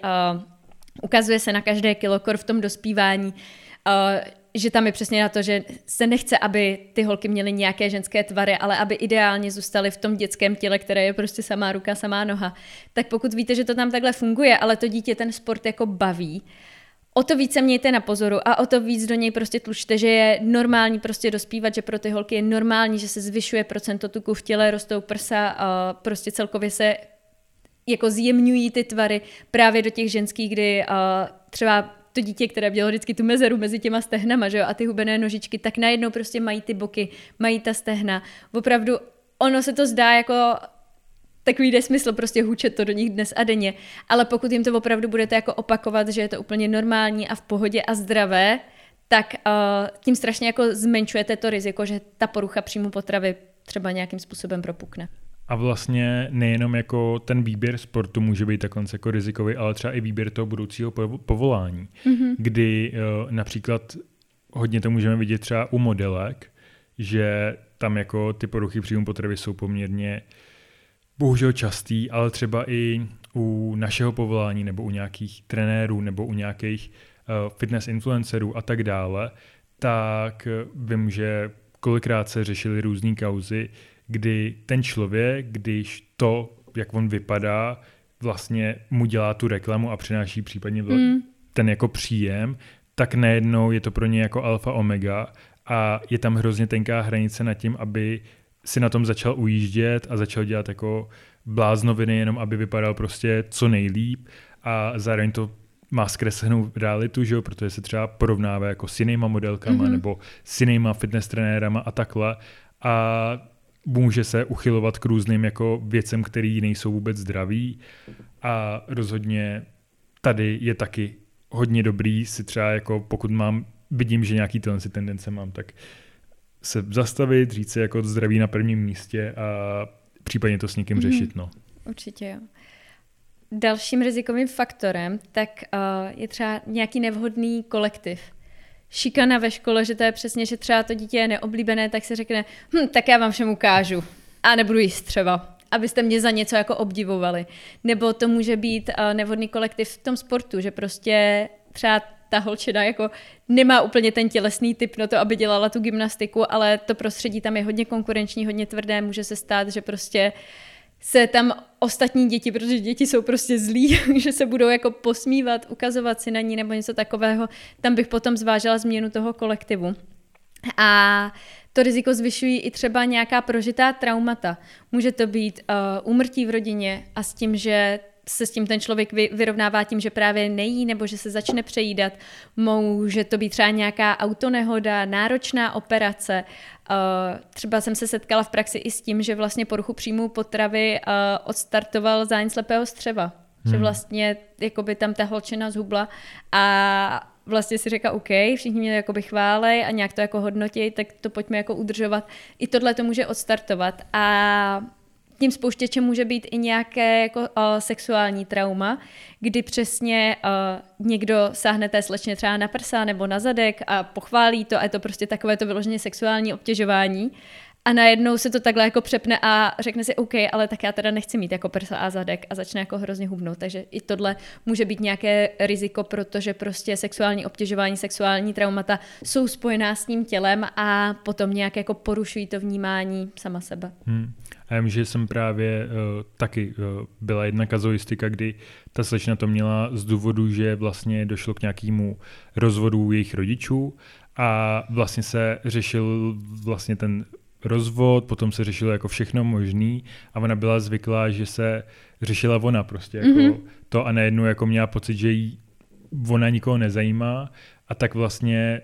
ukazuje se na každé kilokor v tom dospívání, uh, že tam je přesně na to, že se nechce, aby ty holky měly nějaké ženské tvary, ale aby ideálně zůstaly v tom dětském těle, které je prostě samá ruka, samá noha. Tak pokud víte, že to tam takhle funguje, ale to dítě ten sport jako baví, o to více mějte na pozoru a o to víc do něj prostě tlučte, že je normální prostě dospívat, že pro ty holky je normální, že se zvyšuje procento tuku v těle, rostou prsa a prostě celkově se jako zjemňují ty tvary právě do těch ženských, kdy uh, třeba to dítě, které mělo vždycky tu mezeru mezi těma stehnama, že jo, a ty hubené nožičky, tak najednou prostě mají ty boky, mají ta stehna. Opravdu ono se to zdá jako takový nesmysl, prostě hučet to do nich dnes a denně, ale pokud jim to opravdu budete jako opakovat, že je to úplně normální a v pohodě a zdravé, tak uh, tím strašně jako zmenšujete to riziko, že ta porucha příjmu potravy třeba nějakým způsobem propukne. A vlastně nejenom jako ten výběr sportu může být takhle jako rizikový, ale třeba i výběr toho budoucího povolání, mm-hmm. kdy uh, například hodně to můžeme vidět třeba u modelek, že tam jako ty poruchy příjmu potravy jsou poměrně bohužel častý, ale třeba i u našeho povolání nebo u nějakých trenérů nebo u nějakých uh, fitness influencerů a tak dále, tak vím, že kolikrát se řešily různé kauzy, kdy ten člověk, když to, jak on vypadá, vlastně mu dělá tu reklamu a přináší případně mm. ten jako příjem, tak najednou je to pro ně jako alfa omega a je tam hrozně tenká hranice nad tím, aby si na tom začal ujíždět a začal dělat jako bláznoviny, jenom aby vypadal prostě co nejlíp a zároveň to má zkreslenou realitu, že jo, protože se třeba porovnává jako s jinýma modelkama mm-hmm. nebo s jinýma fitness trenérama a takhle a může se uchylovat k různým jako věcem, které nejsou vůbec zdraví a rozhodně tady je taky hodně dobrý si třeba jako pokud mám, vidím, že nějaký tyhle tendence mám, tak se zastavit, říct si jako zdraví na prvním místě a případně to s někým mm-hmm. řešit. No. Určitě jo. Dalším rizikovým faktorem tak uh, je třeba nějaký nevhodný kolektiv. Šikana ve škole, že to je přesně, že třeba to dítě je neoblíbené, tak se řekne, hm, tak já vám všem ukážu a nebudu jíst třeba, abyste mě za něco jako obdivovali. Nebo to může být uh, nevhodný kolektiv v tom sportu, že prostě třeba ta holčina jako nemá úplně ten tělesný typ na to, aby dělala tu gymnastiku, ale to prostředí tam je hodně konkurenční, hodně tvrdé, může se stát, že prostě se tam ostatní děti, protože děti jsou prostě zlí, že se budou jako posmívat, ukazovat si na ní nebo něco takového, tam bych potom zvážila změnu toho kolektivu. A to riziko zvyšují i třeba nějaká prožitá traumata. Může to být uh, úmrtí v rodině a s tím, že se s tím ten člověk vyrovnává tím, že právě nejí nebo že se začne přejídat. Může to být třeba nějaká autonehoda, náročná operace. Eh, třeba jsem se setkala v praxi i s tím, že vlastně poruchu příjmu potravy eh, odstartoval zájem slepého střeva. Hmm. Že vlastně jakoby tam ta holčina zhubla a vlastně si říká, OK, všichni mě jakoby chválej a nějak to jako hodnotí, tak to pojďme jako udržovat. I tohle to může odstartovat. A tím spouštěčem může být i nějaké jako, uh, sexuální trauma, kdy přesně uh, někdo sáhne té slečně třeba na prsa nebo na zadek a pochválí to a je to prostě takové to vyloženě sexuální obtěžování. A najednou se to takhle jako přepne a řekne si, OK, ale tak já teda nechci mít jako prsa a zadek a začne jako hrozně hubnout. Takže i tohle může být nějaké riziko, protože prostě sexuální obtěžování, sexuální traumata jsou spojená s tím tělem a potom nějak jako porušují to vnímání sama sebe. Hmm. A já že jsem právě uh, taky uh, byla jedna kazuistika, kdy ta slečna to měla z důvodu, že vlastně došlo k nějakému rozvodu jejich rodičů a vlastně se řešil vlastně ten rozvod, potom se řešilo jako všechno možný a ona byla zvyklá, že se řešila ona prostě jako mm-hmm. to a najednou jako měla pocit, že jí ona nikoho nezajímá a tak vlastně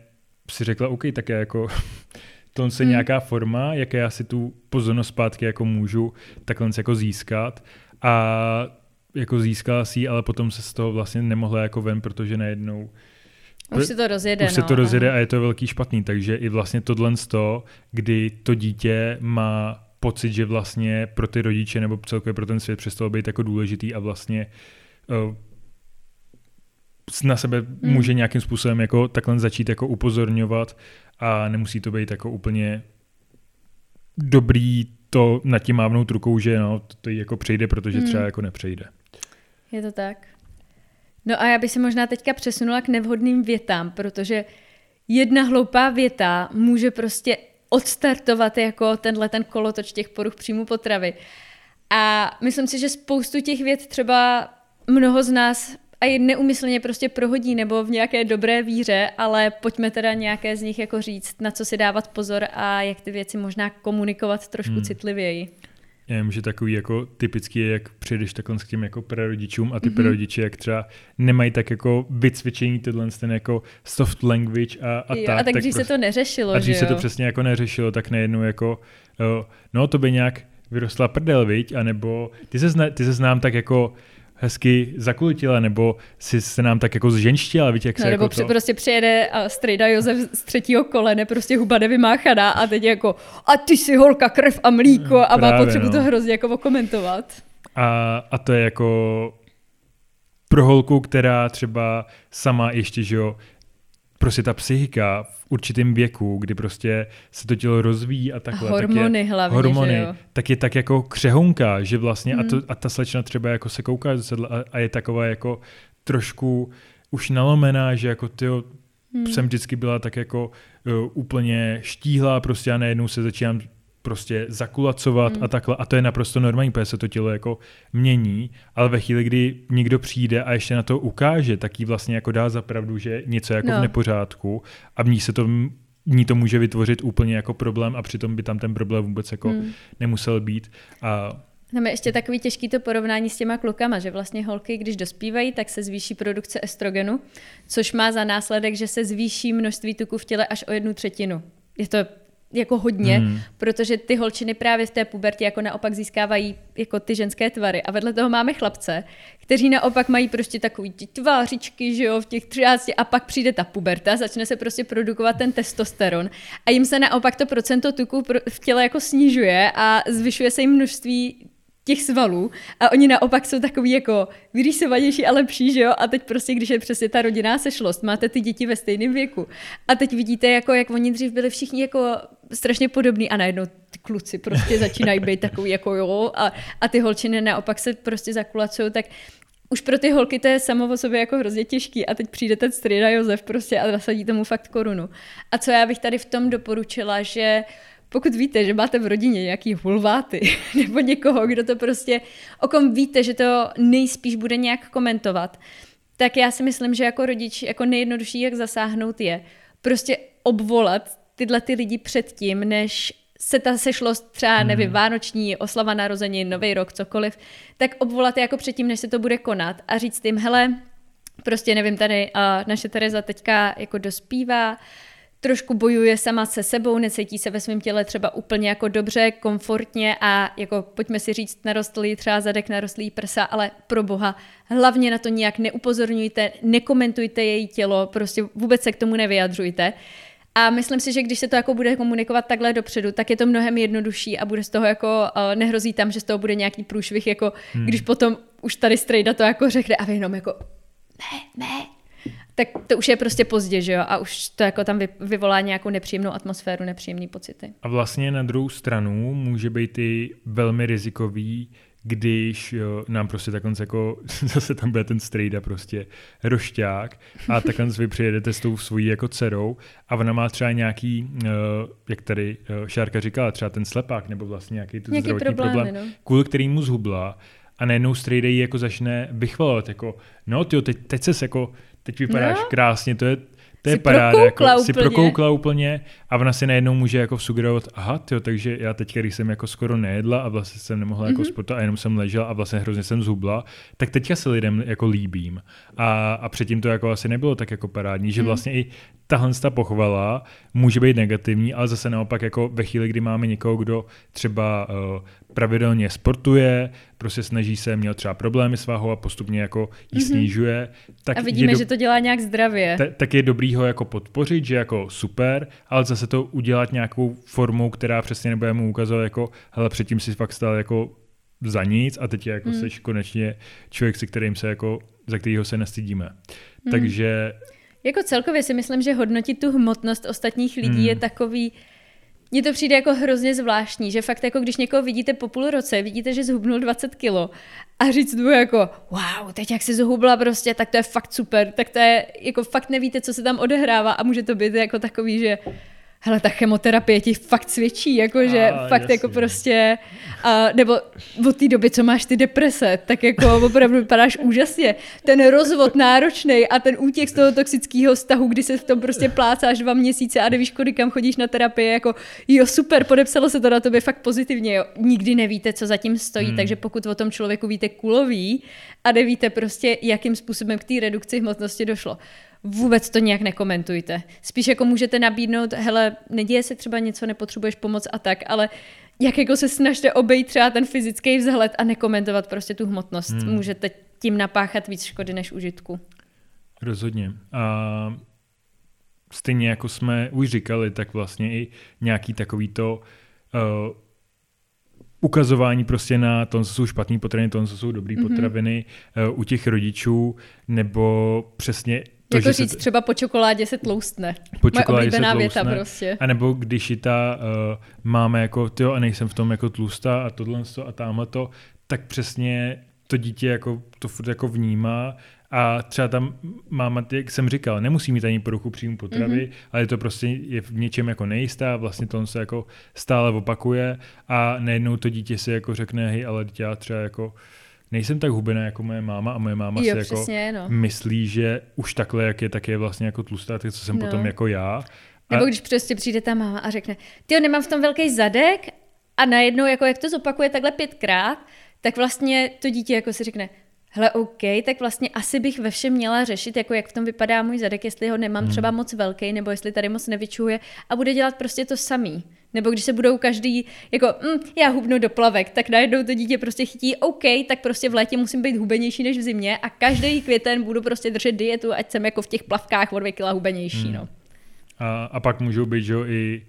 si řekla, OK, tak já jako to se hmm. nějaká forma, jaké já si tu pozornost zpátky jako můžu takhle jako získat a jako získala si ji, ale potom se z toho vlastně nemohla jako ven, protože najednou už se to rozjede. Už no, se to rozjede a je to velký špatný, takže i vlastně tohle z toho, kdy to dítě má pocit, že vlastně pro ty rodiče nebo celkově pro ten svět přestalo být jako důležitý a vlastně uh, na sebe hmm. může nějakým způsobem jako takhle začít jako upozorňovat a nemusí to být jako úplně dobrý to nad tím mávnout rukou, že no, to, to jako přejde, protože třeba hmm. jako nepřejde. Je to tak. No a já bych se možná teďka přesunula k nevhodným větám, protože jedna hloupá věta může prostě odstartovat jako tenhle ten kolotoč těch poruch příjmu potravy. A myslím si, že spoustu těch vět třeba mnoho z nás a je neumyslně prostě prohodí nebo v nějaké dobré víře, ale pojďme teda nějaké z nich jako říct, na co si dávat pozor a jak ty věci možná komunikovat trošku hmm. citlivěji. já vím, že takový jako typický je, jak přijdeš takhle k těm jako prarodičům a ty mm-hmm. prarodiče, jak třeba nemají tak jako vycvičení tyhle ten jako soft language a, a jo, tak. A tak tak dřív prostě, se to neřešilo, A dřív že se jo? to přesně jako neřešilo, tak najednou jako, no to by nějak vyrostla prdel, viď? A nebo ty se, zna, ty se znám tak jako hezky zakulitila, nebo si se nám tak jako zženštila, víš, jak no, se nebo jako při, to... prostě přijede a strejda Josef z třetího kolene, prostě huba nevymáchaná a teď jako a ty jsi holka, krev a mlíko a má Právě, potřebu no. to hrozně jako okomentovat. A, a to je jako pro holku, která třeba sama ještě, že jo, prostě ta psychika v určitém věku, kdy prostě se to tělo rozvíjí a takhle. A hormony tak je, hlavně, hormony, že jo? tak je tak jako křehonka, že vlastně Hmm. a, to, a ta slečna třeba jako se kouká do a, a je taková jako trošku už nalomená, že jako ty Hmm. jsem vždycky byla tak jako uh, úplně štíhlá prostě a najednou se začínám prostě zakulacovat Hmm. a takhle. A to je naprosto normální, protože se to tělo jako mění, ale ve chvíli, kdy někdo přijde a ještě na to ukáže, tak jí vlastně jako dá za pravdu, že něco je jako No. v nepořádku a v ní se to ní to může vytvořit úplně jako problém a přitom by tam ten problém vůbec jako Hmm. nemusel být. A Tam je ještě takový těžký to porovnání s těma klukama, že vlastně holky, když dospívají, tak se zvýší produkce estrogenu, což má za následek, že se zvýší množství tuku v těle až o jednu třetinu. Je to jako hodně, Hmm. hmm. protože ty holčiny právě v té pubertě jako naopak získávají jako ty ženské tvary. A vedle toho máme chlapce, kteří naopak mají prostě takový ty tvářičky, že jo, v těch 13 a pak přijde ta puberta, začne se prostě produkovat ten testosteron a jim se naopak to procento tuku v těle jako snižuje a zvyšuje se jim množství těch svalů a oni naopak jsou takový jako vyrýsovanější a lepší, že jo? A teď prostě, když je přesně ta rodinná sešlost, máte ty děti ve stejném věku a teď vidíte, jako, jak oni dřív byli všichni jako strašně podobní a najednou ty kluci prostě začínají být takový jako jo a, a ty holčiny naopak se prostě zakulacují, tak už pro ty holky to je samo o sobě jako hrozně těžký a teď přijde ten strýda Josef prostě a nasadí tomu fakt korunu. A co já bych tady v tom doporučila, že pokud víte, že máte v rodině nějaký hulváty nebo někoho, kdo to prostě, o kom víte, že to nejspíš bude nějak komentovat, tak já si myslím, že jako rodič jako nejjednodušší, jak zasáhnout je prostě obvolat tyhle ty lidi předtím, než se ta sešlost třeba, Hmm. nevím, vánoční, oslava narozenin, nový rok, cokoliv, tak obvolat je jako předtím, než se to bude konat a říct jim, hele, prostě nevím, tady a naše Tereza teďka jako dospívá, trošku bojuje sama se sebou, necítí se ve svém těle třeba úplně jako dobře, komfortně a jako pojďme si říct, narostlý třeba zadek, narostlý prsa, ale pro boha, hlavně na to nijak neupozorňujte, nekomentujte její tělo, prostě vůbec se k tomu nevyjadřujte. A myslím si, že když se to jako bude komunikovat takhle dopředu, tak je to mnohem jednodušší a bude z toho jako, uh, nehrozí tam, že z toho bude nějaký průšvih, jako hmm. když potom už tady strejda to jako řekne a vy jenom jako ne, ne, tak to už je prostě pozdě, že jo? A už to jako tam vy, vyvolá nějakou nepříjemnou atmosféru, nepříjemné pocity. A vlastně na druhou stranu může být i velmi rizikový, když jo, nám prostě takhle jako, zase tam bude ten strejda prostě rošťák a takhle vy přijedete s tou svojí jako dcerou a ona má třeba nějaký, uh, jak tady uh, Šárka říkala, třeba ten slepák nebo vlastně nějaký ten Nějaký zdravotní problémy, problém, no. kvůli kterýmu zhubla a najednou strejda jako začne vychvalovat, jako no tyjo, teď, teď ses jako, teď vypadáš No. krásně, to je, to je paráda, jako, prokoukla si úplně. prokoukla úplně a ona si najednou může jako sugerovat, aha, tyjo, takže já teď, když jsem jako skoro nejedla a vlastně jsem nemohla Mhm. jako sportovat a jenom jsem ležela a vlastně hrozně jsem zhubla, tak teďka se lidem jako líbím. A, a předtím to jako asi nebylo tak jako parádní, že Mhm. vlastně i tahle ta pochvala může být negativní, ale zase naopak jako ve chvíli, kdy máme někoho, kdo třeba uh, pravidelně sportuje, prostě snaží se, měl třeba problémy s váhou a postupně jako ji Mhm. snižuje, tak a vidíme, do- že to dělá nějak zdravě. ta- tak je dobrý ho jako podpořit, že jako super, ale zase to udělat nějakou formou, která přesně nebude mu ukazovat jako, hele, předtím si fakt stal jako za nic a teď je jako Hmm. seš konečně člověk, se kterým se jako, za kterýho se nestydíme. Hmm. Takže Jako celkově si myslím, že hodnotit tu hmotnost ostatních lidí Hmm. je takový, mně to přijde jako hrozně zvláštní, že fakt jako když někoho vidíte po půl roce, vidíte, že zhubnul 20 kilo a říct mu jako wow, teď jak jsi zhubla prostě, tak to je fakt super, tak to je, jako fakt nevíte, co se tam odehrává a může to být jako takový, že hele, ta chemoterapie ti fakt svědčí, jakože fakt jako jasně. jako prostě, a, nebo od té doby, co máš ty deprese, tak jako opravdu vypadáš úžasně. Ten rozvod náročný a ten útěk z toho toxického vztahu, kdy se v tom prostě plácáš dva měsíce a nevíš, kdy kam chodíš na terapii, jako jo, super, podepsalo se to na tobě fakt pozitivně, jo. Nikdy nevíte, co zatím stojí, hmm. takže pokud o tom člověku víte kulový a nevíte prostě, jakým způsobem k té redukci hmotnosti došlo, vůbec to nějak nekomentujte. Spíš jako můžete nabídnout, hele, neděje se třeba něco, nepotřebuješ pomoc a tak, ale jak jako se snažte obejít třeba ten fyzický vzhled a nekomentovat prostě tu hmotnost. Hmm. Můžete tím napáchat víc škody než užitku. Rozhodně. A stejně jako jsme už říkali, tak vlastně i nějaký takovýto uh, ukazování prostě na to, co jsou špatné potraviny, to, co jsou dobré mm-hmm. potraviny uh, u těch rodičů, nebo přesně to, jako říct, se... třeba po čokoládě se tloustne. Po čokoládě se tloustne. věta prostě. A nebo když i ta uh, máme jako, ty a nejsem v tom jako tlustá a tohle a tamhle to, tak přesně to dítě jako to furt jako vnímá a třeba tam máma, jak jsem říkal, nemusí mít ani poruchu příjmu potravy, mm-hmm. ale to prostě je v něčem jako nejistá, vlastně to se jako stále opakuje a najednou to dítě si jako řekne, hej, ale dítě já třeba jako nejsem tak hubená jako moje máma a moje máma jo, si jako přesně, no. myslí, že už takhle, jak je, tak je vlastně jako tlustá, tak co jsem no. potom jako já. A... Nebo když prostě přijde ta máma a řekne, ty nemám v tom velký zadek a najednou, jako jak to zopakuje takhle pětkrát, tak vlastně to dítě jako si řekne, hele, OK, tak vlastně asi bych ve všem měla řešit, jako jak v tom vypadá můj zadek, jestli ho nemám hmm. třeba moc velký, nebo jestli tady moc nevyčuje a bude dělat prostě to samý. Nebo když se budou každý, jako, mm, já hubnu do plavek, tak najednou to dítě prostě chytí, OK, tak prostě v létě musím být hubenější než v zimě a každý květen budu prostě držet dietu, ať jsem jako v těch plavkách o dvě kila hubenější, hmm. no. A, a pak můžou být, že jo, i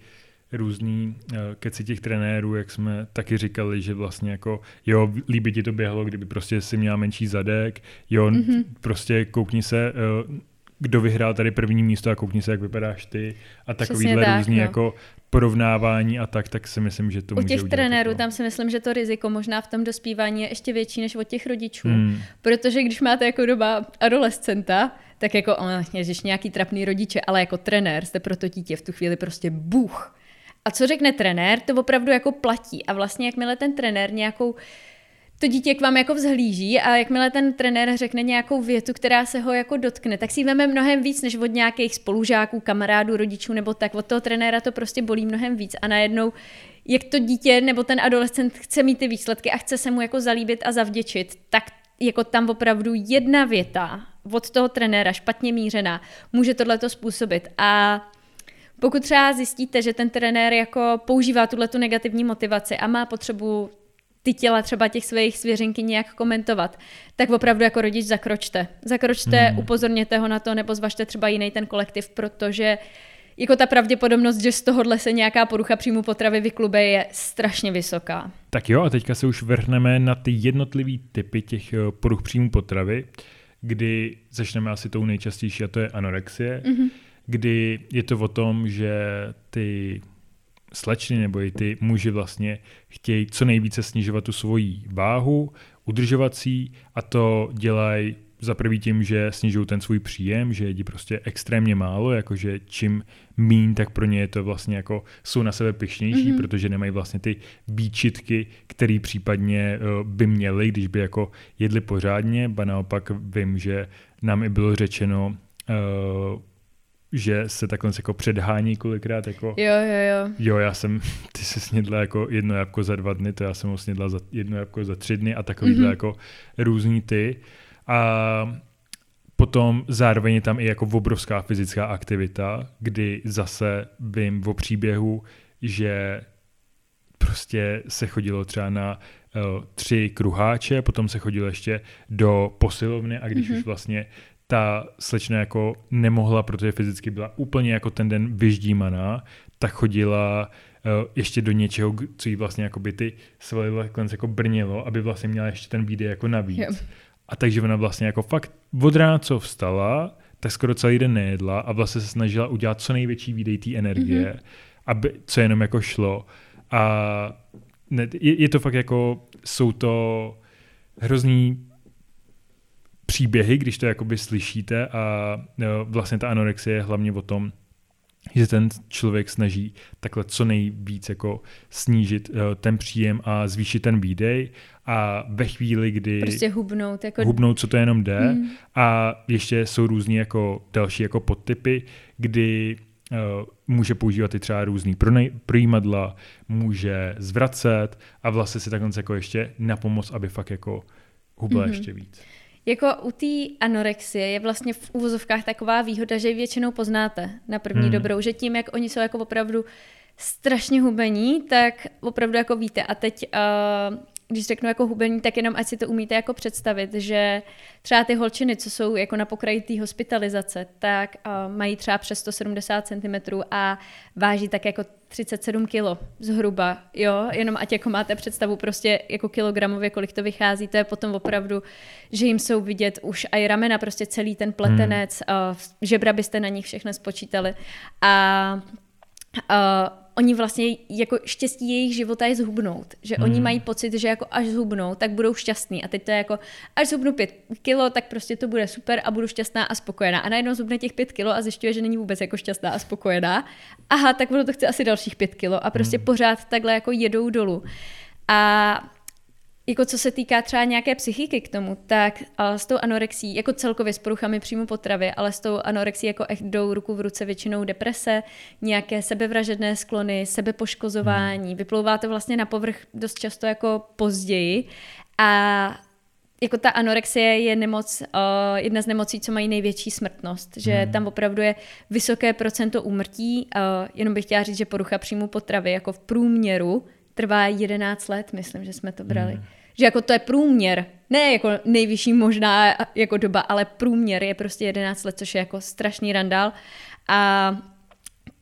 různý uh, keci těch trenérů, jak jsme taky říkali, že vlastně jako, jo, líbí ti to běhlo, kdyby prostě si měla menší zadek, jo, mm-hmm. prostě koukni se, uh, kdo vyhrál tady první místo a koukni se, jak vypadáš ty a takovýhle tak, různý no. jako porovnávání a tak, tak si myslím, že to U může těch trenérů tam si myslím, že to riziko možná v tom dospívání je ještě větší než od těch rodičů. Hmm. Protože když máte jako doba adolescenta, tak jako, ježiš, nějaký trapný rodiče, ale jako trenér jste pro to dítě v tu chvíli prostě buch. A co řekne trenér, to opravdu jako platí. A vlastně jakmile ten trenér nějakou to dítě k vám jako vzhlíží a jakmile ten trenér řekne nějakou větu, která se ho jako dotkne, tak si veme mnohem víc než od nějakých spolužáků, kamarádů, rodičů nebo tak. Od toho trenéra to prostě bolí mnohem víc a najednou jak to dítě nebo ten adolescent chce mít ty výsledky a chce se mu jako zalíbit a zavděčit, tak jako tam opravdu jedna věta od toho trenéra špatně mířená může tohleto způsobit. A pokud třeba zjistíte, že ten trenér jako používá tuhle tu negativní motivaci a má potřebu ty těla třeba těch svých svěřinky nějak komentovat, tak opravdu jako rodič zakročte. Zakročte, hmm. upozorněte ho na to, nebo zvažte třeba jiný ten kolektiv, protože jako ta pravděpodobnost, že z tohohle se nějaká porucha příjmu potravy vyklube, je strašně vysoká. Tak jo, a teďka se už vrhneme na ty jednotlivé typy těch eh, poruch příjmu potravy, kdy začneme asi tou nejčastější, a to je anorexie, mm-hmm. kdy je to o tom, že ty slečny nebo i ty muži vlastně chtějí co nejvíce snižovat tu svoji váhu, udržovací a to dělají za prvý tím, že snižují ten svůj příjem, že jedí prostě extrémně málo, jakože čím mín, tak pro ně je to vlastně jako jsou na sebe pyšnější, mm-hmm. protože nemají vlastně ty výčitky, které případně uh, by měly, když by jako jedli pořádně, ba naopak vím, že nám i bylo řečeno uh, že se takhle jako předhání kolikrát. Jako, jo, jo, jo. Jo, já jsem, ty se snědla jako jedno jabko za dva dny, to já jsem ho snědla za jedno jabko za tři dny a takovýhle mm-hmm. jako různý ty. A potom zároveň je tam i jako obrovská fyzická aktivita, kdy zase vím o příběhu, že prostě se chodilo třeba na uh, tři kruháče, potom se chodilo ještě do posilovny a když mm-hmm. už vlastně ta slečna jako nemohla, protože fyzicky byla úplně jako ten den vyždímaná, tak chodila uh, ještě do něčeho, co jí vlastně jako by ty svaly jako brnilo, aby vlastně měla ještě ten bídy jako navíc. Yep. A takže ona vlastně jako fakt od rána, co vstala, tak skoro celý den nejedla a vlastně se snažila udělat co největší výdej té energie, mm-hmm. aby, co jenom jako šlo. A ne, je, je to fakt jako, jsou to hrozný příběhy, když to jakoby slyšíte a vlastně ta anorexie je hlavně o tom, že ten člověk snaží takhle co nejvíc jako snížit uh, ten příjem a zvýšit ten výdej a ve chvíli, kdy prostě hubnout, jako... hubnout co to jenom jde hmm. a ještě jsou různý jako další jako podtypy, kdy uh, může používat i třeba různý projímadla, může zvracet a vlastně si takhle jako ještě na pomoc, aby fakt jako hubla hmm. ještě víc. Jako u té anorexie je vlastně v úvozovkách taková výhoda, že ji většinou poznáte na první hmm. dobrou, že tím, jak oni jsou jako opravdu strašně hubení, tak opravdu jako víte. A teď uh, když řeknu jako hubení, tak jenom ať si to umíte jako představit, že třeba ty holčiny, co jsou jako na pokraji té hospitalizace, tak uh, mají třeba přes 170 cm a váží tak jako 37 kilo zhruba, jo, jenom ať jako máte představu prostě jako kilogramově, kolik to vychází, to je potom opravdu, že jim jsou vidět už i ramena, prostě celý ten pletenec, hmm. uh, žebra byste na nich všechno spočítali. A uh, oni vlastně jako štěstí jejich života je zhubnout. Že hmm. oni mají pocit, že jako až zhubnou, tak budou šťastní. A teď to je jako, až zhubnu pět kilo, tak prostě to bude super a budu šťastná a spokojená. A najednou zhubne těch pět kilo a zjišťuje, že není vůbec jako šťastná a spokojená. Aha, tak ono to chce asi dalších pět kilo a prostě hmm. pořád takhle jako jedou dolů. A jako co se týká třeba nějaké psychiky k tomu, tak s tou anorexí, jako celkově s poruchami příjmu potravy, ale s tou anorexí jako jdou ruku v ruce většinou deprese, nějaké sebevražedné sklony, sebepoškozování. Hmm. Vyplouvá to vlastně na povrch dost často jako později a jako ta anorexie je nemoc, uh, jedna z nemocí, co mají největší smrtnost, že hmm. tam opravdu je vysoké procento úmrtí. Uh, jenom bych chtěla říct, že porucha příjmu potravy jako v průměru trvá 11 let, myslím, že jsme to brali. Hmm že jako to je průměr, ne jako nejvyšší možná jako doba, ale průměr je prostě 11 let, což je jako strašný randál. A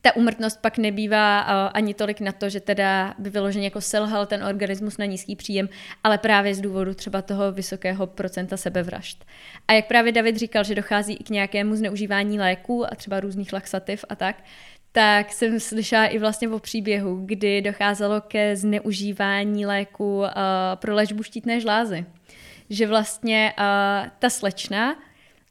ta umrtnost pak nebývá uh, ani tolik na to, že teda by vyloženě jako selhal ten organismus na nízký příjem, ale právě z důvodu třeba toho vysokého procenta sebevražd. A jak právě David říkal, že dochází i k nějakému zneužívání léků a třeba různých laxativ a tak, tak jsem slyšela i vlastně o příběhu, kdy docházelo ke zneužívání léku uh, pro léčbu štítné žlázy. Že vlastně uh, ta slečna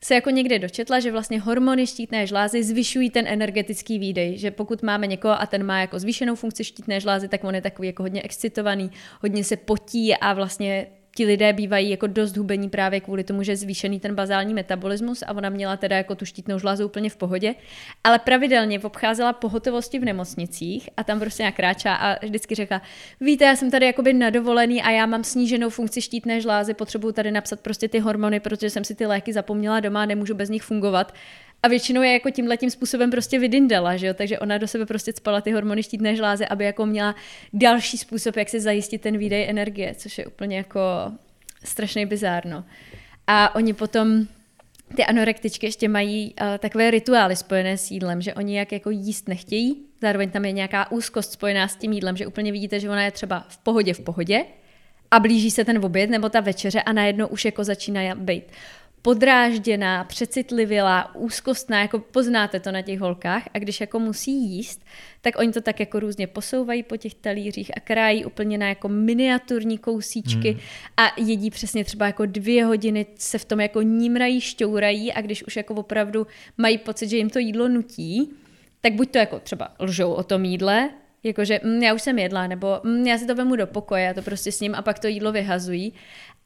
se jako někde dočetla, že vlastně hormony štítné žlázy zvyšují ten energetický výdej, že pokud máme někoho a ten má jako zvýšenou funkci štítné žlázy, tak on je takový jako hodně excitovaný, hodně se potí a vlastně ti lidé bývají jako dost hubení právě kvůli tomu, že je zvýšený ten bazální metabolismus a ona měla teda jako tu štítnou žlázu úplně v pohodě, ale pravidelně obcházela pohotovosti v nemocnicích a tam prostě nějak kráčá a vždycky řekla, víte, já jsem tady jakoby na dovolený a já mám sníženou funkci štítné žlázy, potřebuju tady napsat prostě ty hormony, protože jsem si ty léky zapomněla doma, nemůžu bez nich fungovat. A většinou je jako tímhle tím způsobem prostě vydindala, že jo? takže ona do sebe prostě spala ty hormony štítné žlázy, aby jako měla další způsob, jak si zajistit ten výdej energie, což je úplně jako strašně bizárno. A oni potom ty anorektičky ještě mají uh, takové rituály spojené s jídlem, že oni jak jako jíst nechtějí, zároveň tam je nějaká úzkost spojená s tím jídlem, že úplně vidíte, že ona je třeba v pohodě v pohodě a blíží se ten oběd nebo ta večeře a najednou už jako začíná být podrážděná, přecitlivělá, úzkostná, jako poznáte to na těch holkách a když jako musí jíst, tak oni to tak jako různě posouvají po těch talířích a krájí úplně na jako miniaturní kousíčky hmm. a jedí přesně třeba jako dvě hodiny, se v tom jako nímrají, šťourají a když už jako opravdu mají pocit, že jim to jídlo nutí, tak buď to jako třeba lžou o tom jídle, jakože mm, já už jsem jedla, nebo mm, já si to vemu do pokoje, a to prostě s ním a pak to jídlo vyhazují.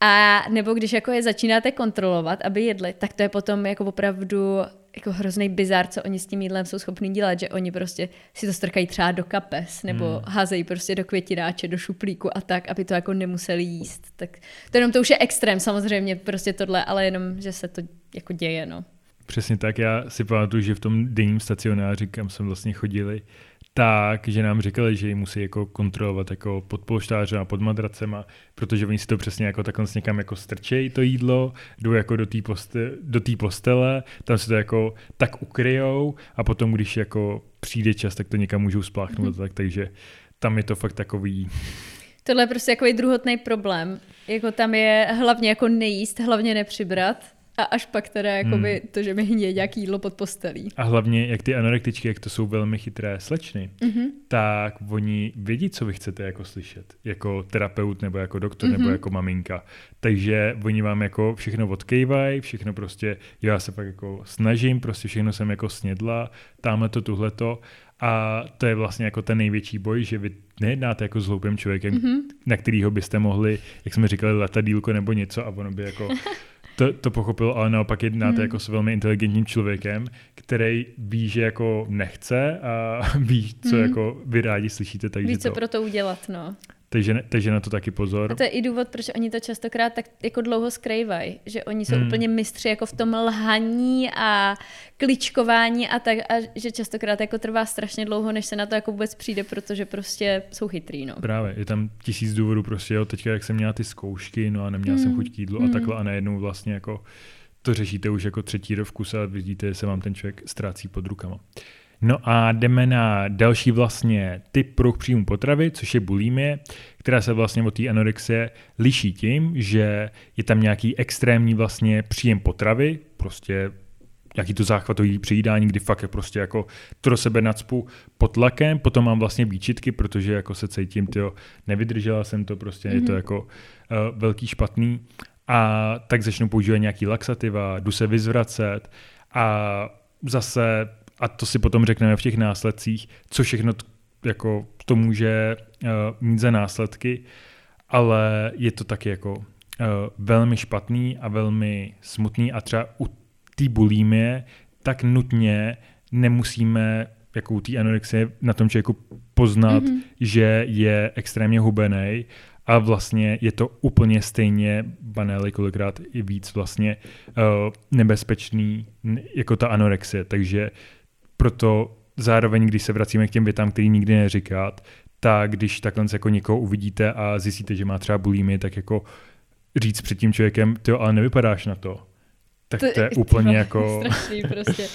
A nebo když jako je začínáte kontrolovat, aby jedli, tak to je potom jako opravdu jako hrozný bizar, co oni s tím jídlem jsou schopni dělat, že oni prostě si to strkají třeba do kapes, nebo hmm. házejí prostě do květináče, do šuplíku a tak, aby to jako nemuseli jíst. Tak to jenom to už je extrém samozřejmě prostě tohle, ale jenom, že se to jako děje, no. Přesně tak, já si pamatuju, že v tom denním stacionáři, kam jsme vlastně chodili, tak, že nám říkali, že ji musí jako kontrolovat jako pod polštářem a pod madracema, protože oni si to přesně jako takhle někam jako strčejí to jídlo, jdou jako do té poste, do postele, tam si to jako tak ukryjou a potom, když jako přijde čas, tak to někam můžou spláchnout, mm-hmm. tak, takže tam je to fakt takový Tohle je prostě jako druhotný problém. Jako tam je hlavně jako nejíst, hlavně nepřibrat A až pak teda jakoby hmm. to, že mi hníje nějaký jídlo pod postelí. A hlavně, jak ty anorektičky, jak to jsou velmi chytré slečny, mm-hmm. tak oni vědí, co vy chcete jako slyšet. Jako terapeut, nebo jako doktor, mm-hmm. nebo jako maminka. Takže oni vám jako všechno odkejvají, všechno prostě, já se pak jako snažím, prostě všechno jsem jako snědla, tamhle to, tuhle to. A to je vlastně jako ten největší boj, že vy nejednáte jako s hloupým člověkem, mm-hmm. na kterýho byste mohli, jak jsme říkali, letadílko nebo něco a ono by jako to, to pochopil, ale naopak jednáte hmm. jako s velmi inteligentním člověkem, který ví, že jako nechce a ví, co hmm. jako vy rádi slyšíte. Takže ví, co to... pro to udělat, no. Takže, takže na to taky pozor. A to je i důvod, proč oni to častokrát tak jako dlouho skrývají, že oni jsou hmm. úplně mistři jako v tom lhaní a kličkování a tak, a že častokrát jako trvá strašně dlouho, než se na to jako vůbec přijde, protože prostě jsou chytrý, no. Právě, je tam tisíc důvodů prostě, jo, teďka jak jsem měla ty zkoušky, no a neměla hmm. jsem chuť k jídlu hmm. a takhle a najednou vlastně jako to řešíte už jako třetí rok v kuse a vidíte, že se vám ten člověk ztrácí pod rukama. No a jdeme na další vlastně typ pruh příjmu potravy, což je bulimie, která se vlastně od té anorexie liší tím, že je tam nějaký extrémní vlastně příjem potravy, prostě nějaký to záchvatový přijídání, kdy fakt je prostě jako to do sebe nacpu pod tlakem, potom mám vlastně výčitky, protože jako se cítím, tyjo, nevydržela jsem to, prostě mm-hmm. je to mhm. jako uh, velký špatný a tak začnu používat nějaký laxativa, jdu se vyzvracet a zase a to si potom řekneme v těch následcích, co všechno t, jako to může uh, mít za následky, ale je to taky jako uh, velmi špatný a velmi smutný a třeba u té bulímie tak nutně nemusíme jako u té anorexie na tom člověku poznat, mm-hmm. že je extrémně hubený a vlastně je to úplně stejně banély, kolikrát i víc vlastně uh, nebezpečný jako ta anorexie, takže proto zároveň, když se vracíme k těm větám, který nikdy neříkat, tak když takhle jako někoho uvidíte a zjistíte, že má třeba bulímy, tak jako říct před tím člověkem, ty ale nevypadáš na to. Tak to, to je úplně jako... Strašný prostě.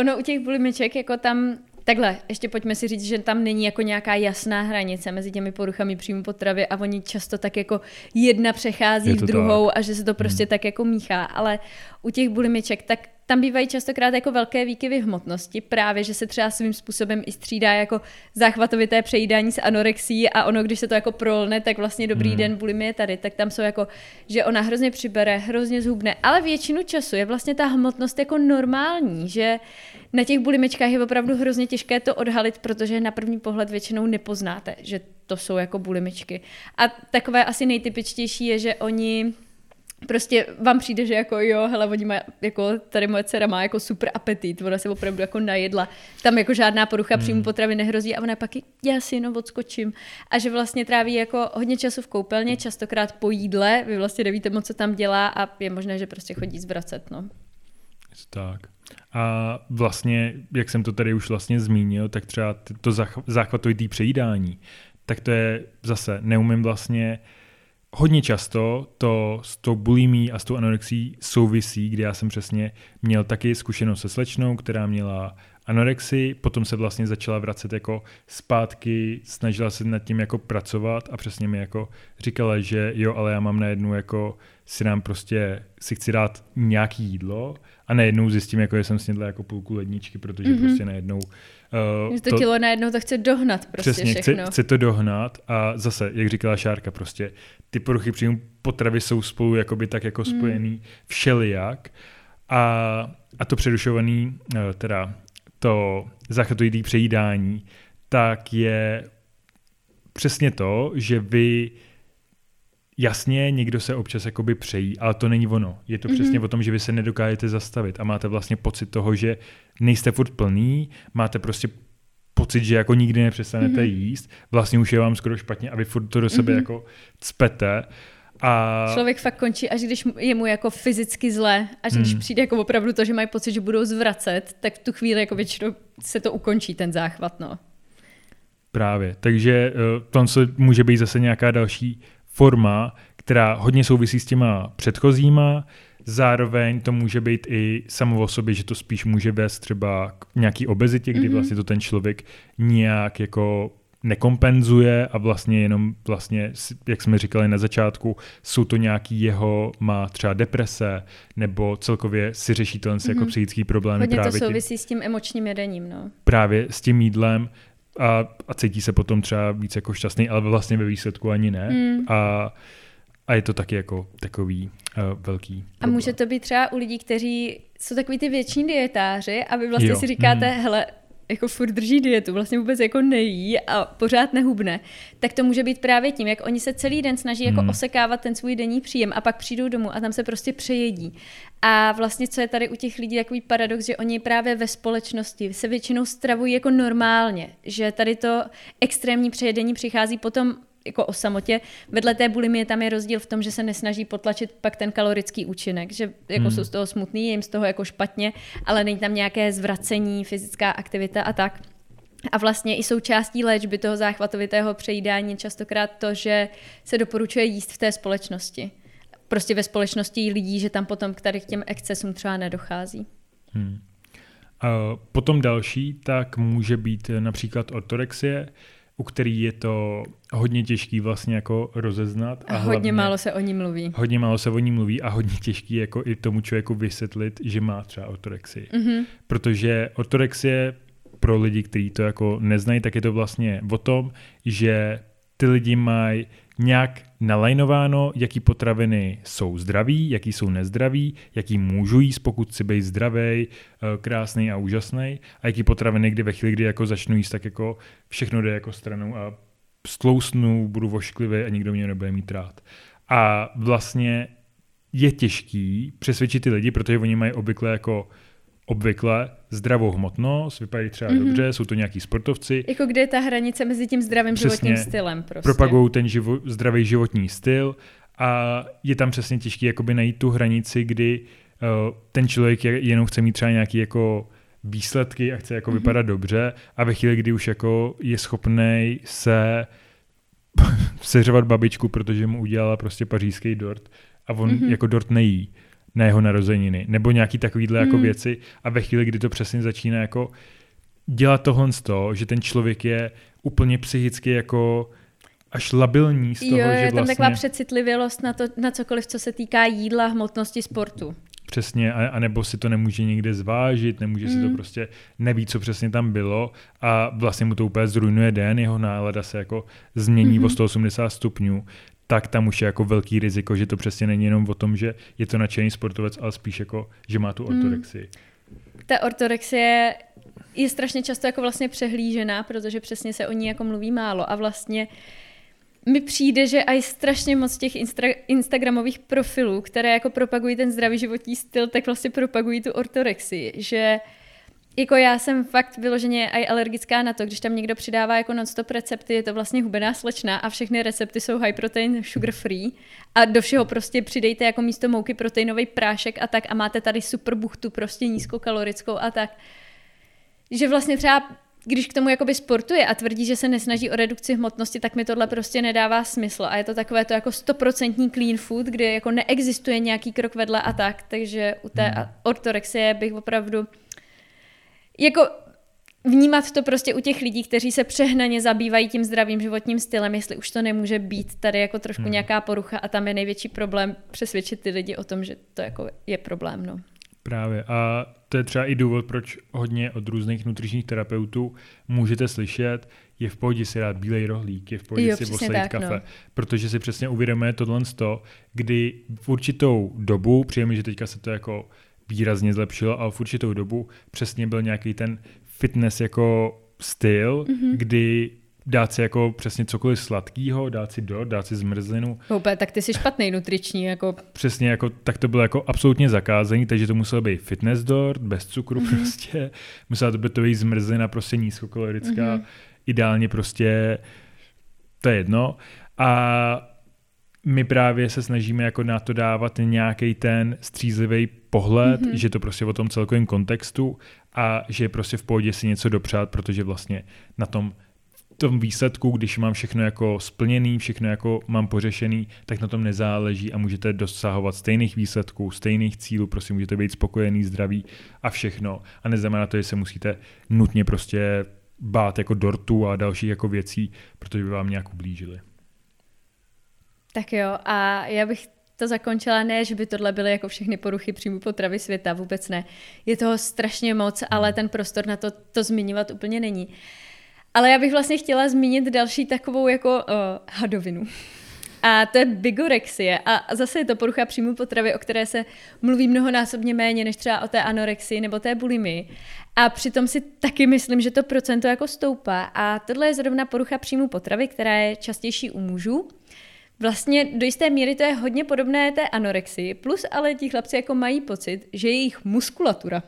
Ono u těch bulimiček, jako tam Takhle, ještě pojďme si říct, že tam není jako nějaká jasná hranice mezi těmi poruchami příjmu potravy a oni často tak jako jedna přechází v druhou tak. a že se to prostě hmm. tak jako míchá, ale u těch bulimiček tak tam bývají častokrát jako velké výkyvy hmotnosti, právě, že se třeba svým způsobem i střídá jako záchvatovité přejídání s anorexí a ono, když se to jako prolne, tak vlastně dobrý hmm. den, bulimie tady, tak tam jsou jako, že ona hrozně přibere, hrozně zhubne, ale většinu času je vlastně ta hmotnost jako normální, že na těch bulimečkách je opravdu hrozně těžké to odhalit, protože na první pohled většinou nepoznáte, že to jsou jako bulimečky. A takové asi nejtypičtější je, že oni prostě vám přijde, že jako jo, hele, oni má, jako tady moje dcera má jako super apetit, ona se opravdu jako najedla, tam jako žádná porucha hmm. příjmu potravy nehrozí a ona pak já si jenom odskočím a že vlastně tráví jako hodně času v koupelně, častokrát po jídle, vy vlastně nevíte moc, co tam dělá a je možné, že prostě chodí zvracet, no. Tak. A vlastně, jak jsem to tady už vlastně zmínil, tak třeba to záchvatovitý přejídání, tak to je zase, neumím vlastně hodně často to s tou bulimí a s tou anorexí souvisí, kdy já jsem přesně měl taky zkušenost se slečnou, která měla anorexii, potom se vlastně začala vracet jako zpátky, snažila se nad tím jako pracovat a přesně mi jako říkala, že jo, ale já mám najednou jako si nám prostě, si chci dát nějaký jídlo a najednou zjistím, jako, že jsem snědla jako půlku ledničky, protože mm-hmm. prostě najednou Uh, to, to tělo najednou to chce dohnat prostě Přesně, všechno. Chce, chce to dohnat a zase, jak říkala Šárka, prostě ty poruchy příjmu potravy jsou spolu jakoby tak jako hmm. spojený mm. všelijak a, a to přerušovaný, uh, teda to záchvatoidý přejídání, tak je přesně to, že vy Jasně, někdo se občas jakoby přejí, ale to není ono. Je to mm-hmm. přesně o tom, že vy se nedokážete zastavit a máte vlastně pocit toho, že nejste furt plný, máte prostě pocit, že jako nikdy nepřestanete mm-hmm. jíst, vlastně už je vám skoro špatně a vy furt to do sebe mm-hmm. jako cpete. A... Člověk fakt končí, až když je mu jako fyzicky zle, až hmm. když přijde jako opravdu to, že mají pocit, že budou zvracet, tak v tu chvíli jako většinou se to ukončí, ten záchvat, no. Právě, takže uh, to může být zase nějaká další forma, která hodně souvisí s těma předchozíma, zároveň to může být i samo o sobě, že to spíš může vést třeba k nějaký obezitě, kdy mm-hmm. vlastně to ten člověk nějak jako nekompenzuje a vlastně jenom vlastně, jak jsme říkali na začátku, jsou to nějaký jeho, má třeba deprese, nebo celkově si řeší ten mm-hmm. jako mhm. psychický problémy. Hodně právě to souvisí tím, s tím emočním jedením, no. Právě s tím jídlem a, a cítí se potom třeba víc jako šťastný, ale vlastně ve výsledku ani ne. Mm. A, a je to taky jako takový uh, velký problém. A může to být třeba u lidí, kteří jsou takový ty větší dietáři a vy vlastně jo. si říkáte, mm. hele, jako furt drží dietu, vlastně vůbec jako nejí a pořád nehubne, tak to může být právě tím, jak oni se celý den snaží jako hmm. osekávat ten svůj denní příjem a pak přijdou domů a tam se prostě přejedí. A vlastně, co je tady u těch lidí takový paradox, že oni právě ve společnosti se většinou stravují jako normálně, že tady to extrémní přejedení přichází potom jako o samotě. Vedle té bulimie tam je rozdíl v tom, že se nesnaží potlačit pak ten kalorický účinek, že jako hmm. jsou z toho smutný, je jim z toho jako špatně, ale není tam nějaké zvracení, fyzická aktivita a tak. A vlastně i součástí léčby toho záchvatovitého přejídání častokrát to, že se doporučuje jíst v té společnosti. Prostě ve společnosti lidí, že tam potom k tady k těm excesům třeba nedochází. Hmm. A potom další, tak může být například ortorexie, u který je to hodně těžký vlastně jako rozeznat. A, a hodně hlavně, málo se o ní mluví. Hodně málo se o ní mluví a hodně těžký jako i tomu člověku vysvětlit, že má třeba ortorexii. Mm-hmm. Protože ortorexie pro lidi, kteří to jako neznají, tak je to vlastně o tom, že ty lidi mají nějak nalajnováno, jaký potraviny jsou zdraví, jaký jsou nezdraví, jaký můžu jíst, pokud si být zdravý, eh, krásný a úžasný, a jaký potraviny, kdy ve chvíli, kdy jako začnu jíst, tak jako všechno jde jako stranou a stlousnu, budu vošklivý a nikdo mě nebude mít rád. A vlastně je těžký přesvědčit ty lidi, protože oni mají obvykle jako obvykle zdravou hmotnost, vypadají třeba mm-hmm. dobře, jsou to nějaký sportovci. Jako kde je ta hranice mezi tím zdravým přesně, životním stylem prostě. Propagují ten živo, zdravý životní styl a je tam přesně těžké jakoby najít tu hranici, kdy uh, ten člověk jenom chce mít třeba nějaký jako výsledky a chce jako mm-hmm. vypadat dobře a ve chvíli, kdy už jako je schopný se seřovat babičku, protože mu udělala prostě pařížský dort a on mm-hmm. jako dort nejí, na jeho narozeniny, nebo nějaký takovýhle jako hmm. jako věci a ve chvíli, kdy to přesně začíná jako dělat tohle z toho, že ten člověk je úplně psychicky jako až labilní z toho, jo, že je tam vlastně... taková přecitlivělost na, to, na cokoliv, co se týká jídla, hmotnosti, sportu. Přesně, a, a nebo si to nemůže nikde zvážit, nemůže mm. si to hmm. prostě, neví, co přesně tam bylo a vlastně mu to úplně zrujnuje den, jeho nálada se jako změní mm-hmm. o 180 stupňů, tak tam už je jako velký riziko, že to přesně není jenom o tom, že je to nadšený sportovec, ale spíš jako, že má tu hmm. ortorexii. Hmm. Ta ortorexie je strašně často jako vlastně přehlížená, protože přesně se o ní jako mluví málo a vlastně mi přijde, že aj strašně moc těch instra- instagramových profilů, které jako propagují ten zdravý životní styl, tak vlastně propagují tu ortorexii, že jako já jsem fakt vyloženě i alergická na to, když tam někdo přidává jako non-stop recepty, je to vlastně hubená slečna a všechny recepty jsou high protein, sugar free a do všeho prostě přidejte jako místo mouky proteinový prášek a tak a máte tady super buchtu prostě nízkokalorickou a tak. Že vlastně třeba když k tomu jakoby sportuje a tvrdí, že se nesnaží o redukci hmotnosti, tak mi tohle prostě nedává smysl. A je to takové to jako stoprocentní clean food, kde jako neexistuje nějaký krok vedle a tak. Takže u té hmm. ortorexie bych opravdu jako vnímat to prostě u těch lidí, kteří se přehnaně zabývají tím zdravým životním stylem, jestli už to nemůže být tady jako trošku hmm. nějaká porucha a tam je největší problém přesvědčit ty lidi o tom, že to jako je problém. No. Právě a to je třeba i důvod, proč hodně od různých nutričních terapeutů můžete slyšet, je v pohodě si dát bílej rohlík, je v pohodě jo, si poslat kafe, no. protože si přesně uvědomuje tohle z to, kdy v určitou dobu, přijeme, že teďka se to jako výrazně zlepšilo, ale v určitou dobu přesně byl nějaký ten fitness jako styl, mm-hmm. kdy dát si jako přesně cokoliv sladkého, dát si do, dát si zmrzlinu. Úplně, tak ty jsi špatný nutriční. Jako... Přesně, jako, tak to bylo jako absolutně zakázaný, takže to muselo být fitness dort, bez cukru mm-hmm. prostě. Musela to být to být zmrzlina, prostě nízkokalorická, mm-hmm. ideálně prostě, to je jedno. A my právě se snažíme jako na to dávat nějaký ten střízlivý pohled, mm-hmm. že to prostě o tom celkovém kontextu a že je prostě v pohodě si něco dopřát, protože vlastně na tom tom výsledku, když mám všechno jako splněný, všechno jako mám pořešený, tak na tom nezáleží a můžete dosahovat stejných výsledků, stejných cílů, prostě můžete být spokojený, zdraví a všechno. A neznamená to, že se musíte nutně prostě bát jako dortu a dalších jako věcí, protože by vám nějak ublížili. Tak jo, a já bych to zakončila, ne, že by tohle byly jako všechny poruchy příjmu potravy světa, vůbec ne. Je toho strašně moc, ale ten prostor na to, to zmiňovat úplně není. Ale já bych vlastně chtěla zmínit další takovou jako uh, hadovinu. A to je bigorexie. A zase je to porucha příjmu potravy, o které se mluví mnohonásobně méně než třeba o té anorexii nebo té bulimii. A přitom si taky myslím, že to procento jako stoupá. A tohle je zrovna porucha příjmu potravy, která je častější u mužů. Vlastně do jisté míry to je hodně podobné té anorexii, plus ale ti chlapci jako mají pocit, že jejich muskulatura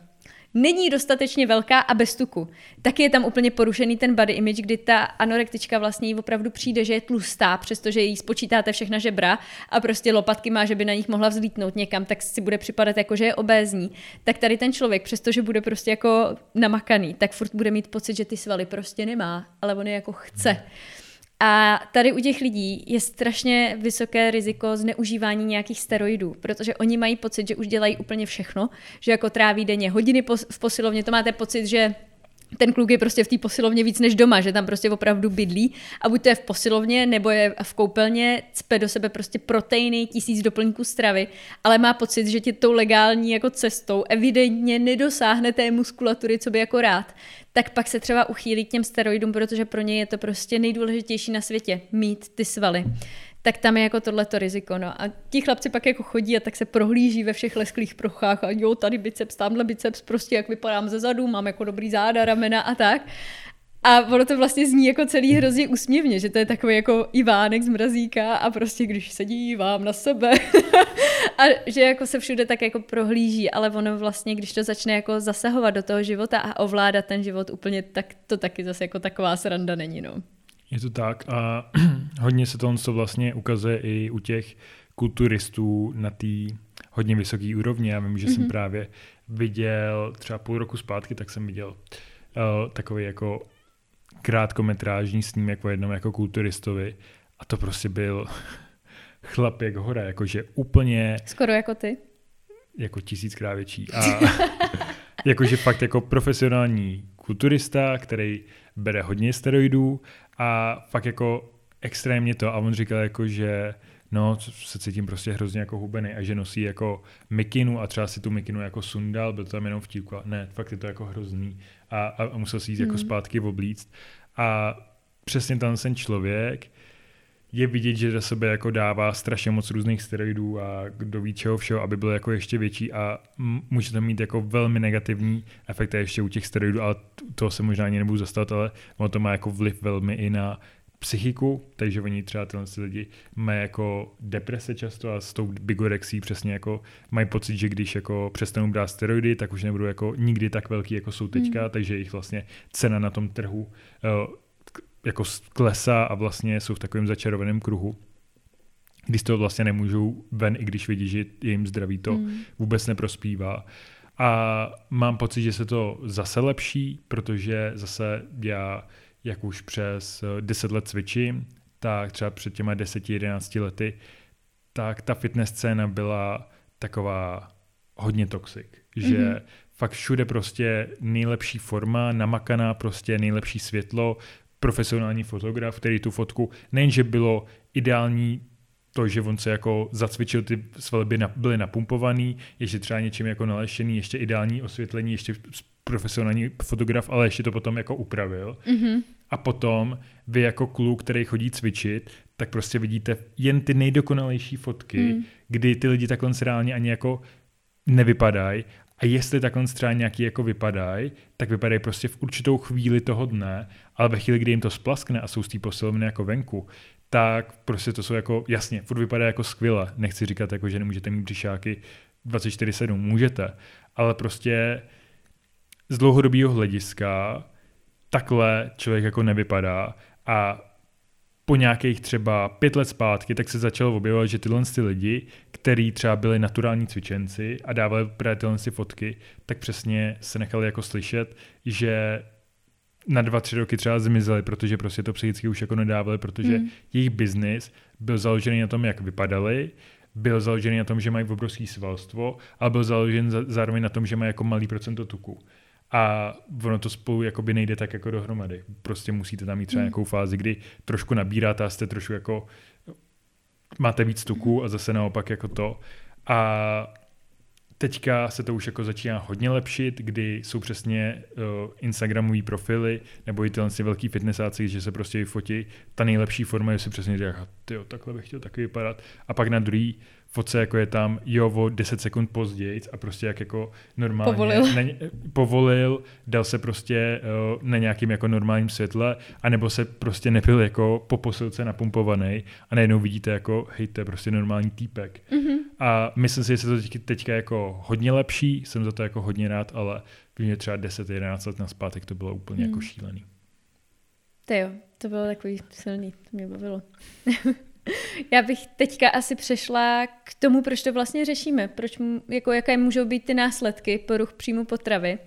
není dostatečně velká a bez tuku. Taky je tam úplně porušený ten body image, kdy ta anorektička vlastně jí opravdu přijde, že je tlustá, přestože jí spočítáte všechna žebra a prostě lopatky má, že by na nich mohla vzlítnout někam, tak si bude připadat jako, že je obézní. Tak tady ten člověk, přestože bude prostě jako namakaný, tak furt bude mít pocit, že ty svaly prostě nemá, ale on je jako chce. Hmm. A tady u těch lidí je strašně vysoké riziko zneužívání nějakých steroidů, protože oni mají pocit, že už dělají úplně všechno, že jako tráví denně hodiny v posilovně, to máte pocit, že ten kluk je prostě v té posilovně víc než doma, že tam prostě opravdu bydlí a buď to je v posilovně, nebo je v koupelně, cpe do sebe prostě proteiny, tisíc doplňků stravy, ale má pocit, že ti tou legální jako cestou evidentně nedosáhne té muskulatury, co by jako rád, tak pak se třeba uchýlí k těm steroidům, protože pro ně je to prostě nejdůležitější na světě, mít ty svaly tak tam je jako tohleto riziko. No. A ti chlapci pak jako chodí a tak se prohlíží ve všech lesklých prochách a jo, tady biceps, tamhle biceps, prostě jak vypadám ze zadu, mám jako dobrý záda, ramena a tak. A ono to vlastně zní jako celý hrozně úsměvně, že to je takový jako Ivánek z mrazíka a prostě když se dívám na sebe a že jako se všude tak jako prohlíží, ale ono vlastně, když to začne jako zasahovat do toho života a ovládat ten život úplně, tak to taky zase jako taková sranda není, no. Je to tak a hodně se to vlastně ukazuje i u těch kulturistů na té hodně vysoké úrovni. Já vím, že mm-hmm. jsem mhm. právě viděl třeba půl roku zpátky, tak jsem viděl uh, takový jako krátkometrážní snímek o jednom jako kulturistovi a to prostě byl chlap jak hora, jakože úplně... Skoro jako ty. Jako tisíckrát větší. A jakože fakt jako profesionální kulturista, který bere hodně steroidů a fakt jako extrémně to. A on říkal jako, že no, se cítím prostě hrozně jako hubený a že nosí jako mikinu a třeba si tu mikinu jako sundal, byl to tam jenom vtípku a ne, fakt je to jako hrozný a, a, a musel si jít mm. jako hmm. zpátky oblíct. A přesně ten ten člověk je vidět, že do sebe jako dává strašně moc různých steroidů a kdo ví čeho všeho, aby byl jako ještě větší a může to mít jako velmi negativní efekt ještě u těch steroidů, ale to se možná ani nebudu zastat, ale ono to má jako vliv velmi i na psychiku, takže oni třeba tyhle lidi mají jako deprese často a s tou bigorexí přesně jako mají pocit, že když jako přestanou brát steroidy, tak už nebudou jako nikdy tak velký, jako jsou teďka, mm. takže jejich vlastně cena na tom trhu uh, jako klesá a vlastně jsou v takovém začarovaném kruhu, když to vlastně nemůžou ven, i když vidí, že jim zdraví to mm. vůbec neprospívá. A mám pocit, že se to zase lepší, protože zase já, jak už přes 10 let cvičím, tak třeba před těma 10-11 lety, tak ta fitness scéna byla taková hodně toxic, že mm-hmm. fakt všude prostě nejlepší forma, namakaná prostě nejlepší světlo, profesionální fotograf, který tu fotku nejenže bylo ideální to, že on se jako zacvičil, ty svalby byly napumpovaný, ještě třeba něčím jako nalešený, ještě ideální osvětlení, ještě profesionální fotograf, ale ještě to potom jako upravil. Mm-hmm. A potom vy jako kluk, který chodí cvičit, tak prostě vidíte jen ty nejdokonalejší fotky, mm. kdy ty lidi takhle reálně ani jako nevypadají a jestli takhle třeba nějaký jako vypadají, tak vypadají prostě v určitou chvíli toho dne, ale ve chvíli, kdy jim to splaskne a jsou z té posilovny jako venku, tak prostě to jsou jako, jasně, furt vypadá jako skvěle. Nechci říkat jako, že nemůžete mít břišáky 24-7, můžete, ale prostě z dlouhodobého hlediska takhle člověk jako nevypadá a po nějakých třeba pět let zpátky, tak se začalo objevovat, že tyhle ty lidi, kteří třeba byli naturální cvičenci a dávali právě tyhle ty fotky, tak přesně se nechali jako slyšet, že na dva, tři roky třeba zmizeli, protože prostě to psychicky už jako nedávali, protože hmm. jejich biznis byl založený na tom, jak vypadali, byl založený na tom, že mají obrovské svalstvo, ale byl založen zároveň na tom, že mají jako malý procento tuku. A ono to spolu jakoby nejde tak jako dohromady. Prostě musíte tam mít třeba hmm. nějakou fázi, kdy trošku nabíráte a jste trošku jako máte víc tuků a zase naopak jako to. A teďka se to už jako začíná hodně lepšit, kdy jsou přesně uh, Instagramové profily nebo i tyhle velký fitnessáci, že se prostě fotí. Ta nejlepší forma je si přesně říká, jo, takhle bych chtěl taky vypadat. A pak na druhý fotce jako je tam, jo, o 10 sekund později a prostě jak jako normálně povolil, ne, povolil dal se prostě uh, na nějakým jako normálním světle, anebo se prostě nebyl jako po posilce napumpovaný a najednou vidíte jako, hej, to je prostě normální týpek. Mm-hmm. A myslím si, že se to teď, teďka jako hodně lepší, jsem za to jako hodně rád, ale mě třeba 10-11 let na zpátek to bylo úplně mm. jako šílený. To jo, to bylo takový silný, to mě bavilo. Já bych teďka asi přešla k tomu, proč to vlastně řešíme, proč, jako, jaké můžou být ty následky poruch příjmu potravy.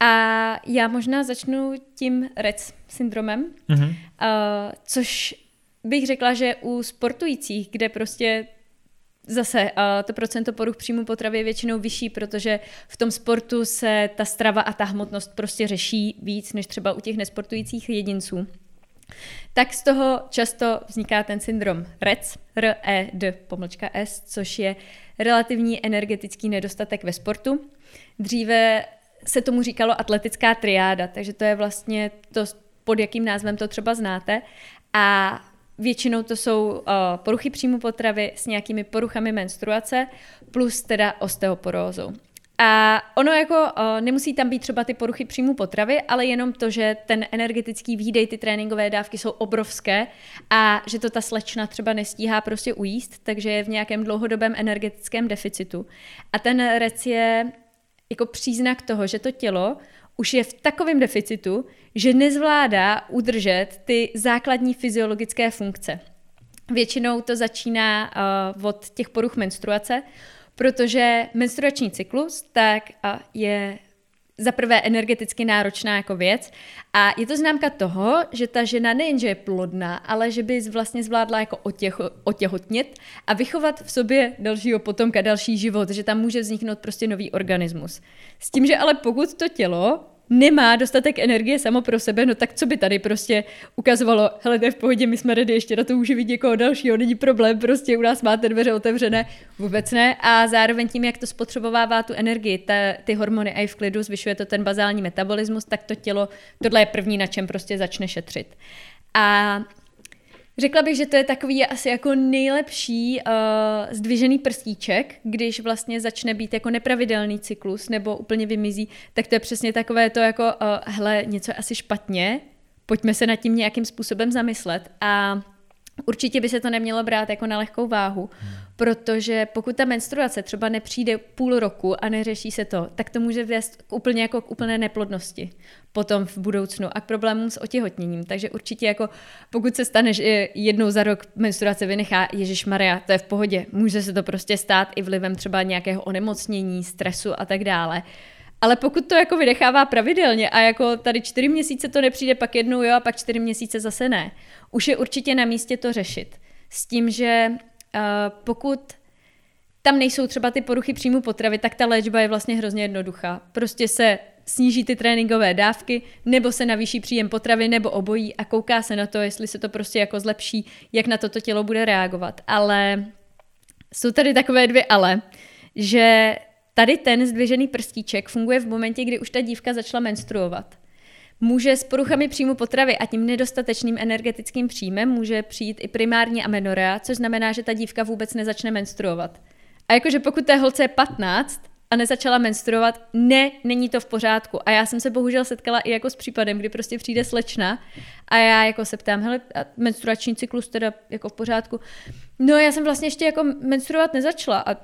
A já možná začnu tím REC syndromem, mm-hmm. uh, což bych řekla, že u sportujících, kde prostě Zase uh, to procento poruch příjmu potravy je většinou vyšší, protože v tom sportu se ta strava a ta hmotnost prostě řeší víc než třeba u těch nesportujících jedinců tak z toho často vzniká ten syndrom REC, R-E-D, pomlčka S, což je relativní energetický nedostatek ve sportu. Dříve se tomu říkalo atletická triáda, takže to je vlastně to, pod jakým názvem to třeba znáte. A většinou to jsou uh, poruchy příjmu potravy s nějakými poruchami menstruace plus teda osteoporózou. A ono jako uh, nemusí tam být třeba ty poruchy příjmu potravy, ale jenom to, že ten energetický výdej, ty tréninkové dávky jsou obrovské a že to ta slečna třeba nestíhá prostě ujíst, takže je v nějakém dlouhodobém energetickém deficitu. A ten rec je jako příznak toho, že to tělo už je v takovém deficitu, že nezvládá udržet ty základní fyziologické funkce. Většinou to začíná uh, od těch poruch menstruace, protože menstruační cyklus tak je za prvé energeticky náročná jako věc a je to známka toho, že ta žena nejenže je plodná, ale že by vlastně zvládla jako otěho, otěhotnit a vychovat v sobě dalšího potomka, další život, že tam může vzniknout prostě nový organismus. S tím, že ale pokud to tělo nemá dostatek energie samo pro sebe, no tak co by tady prostě ukazovalo, hele, to je v pohodě, my jsme ready ještě na to uživit někoho dalšího, není problém, prostě u nás máte dveře otevřené, vůbec ne. A zároveň tím, jak to spotřebovává tu energii, ta, ty hormony a i v klidu, zvyšuje to ten bazální metabolismus, tak to tělo, tohle je první, na čem prostě začne šetřit. A Řekla bych, že to je takový asi jako nejlepší uh, zdvižený prstíček, když vlastně začne být jako nepravidelný cyklus nebo úplně vymizí, tak to je přesně takové to jako, uh, hele, něco je asi špatně, pojďme se nad tím nějakým způsobem zamyslet. A Určitě by se to nemělo brát jako na lehkou váhu, protože pokud ta menstruace třeba nepřijde půl roku a neřeší se to, tak to může vést k úplně jako k úplné neplodnosti potom v budoucnu a k problémům s otěhotněním. Takže určitě jako pokud se stane, že jednou za rok menstruace vynechá Ježíš Maria, to je v pohodě. Může se to prostě stát i vlivem třeba nějakého onemocnění, stresu a tak dále. Ale pokud to jako vydechává pravidelně a jako tady čtyři měsíce to nepřijde, pak jednou jo a pak čtyři měsíce zase ne, už je určitě na místě to řešit. S tím, že uh, pokud tam nejsou třeba ty poruchy příjmu potravy, tak ta léčba je vlastně hrozně jednoduchá. Prostě se sníží ty tréninkové dávky, nebo se navýší příjem potravy, nebo obojí a kouká se na to, jestli se to prostě jako zlepší, jak na toto tělo bude reagovat. Ale jsou tady takové dvě ale, že tady ten zdvižený prstíček funguje v momentě, kdy už ta dívka začala menstruovat. Může s poruchami příjmu potravy a tím nedostatečným energetickým příjmem může přijít i primární amenorea, což znamená, že ta dívka vůbec nezačne menstruovat. A jakože pokud té holce je 15 a nezačala menstruovat, ne, není to v pořádku. A já jsem se bohužel setkala i jako s případem, kdy prostě přijde slečna a já jako se ptám, hele, menstruační cyklus teda jako v pořádku. No já jsem vlastně ještě jako menstruovat nezačala a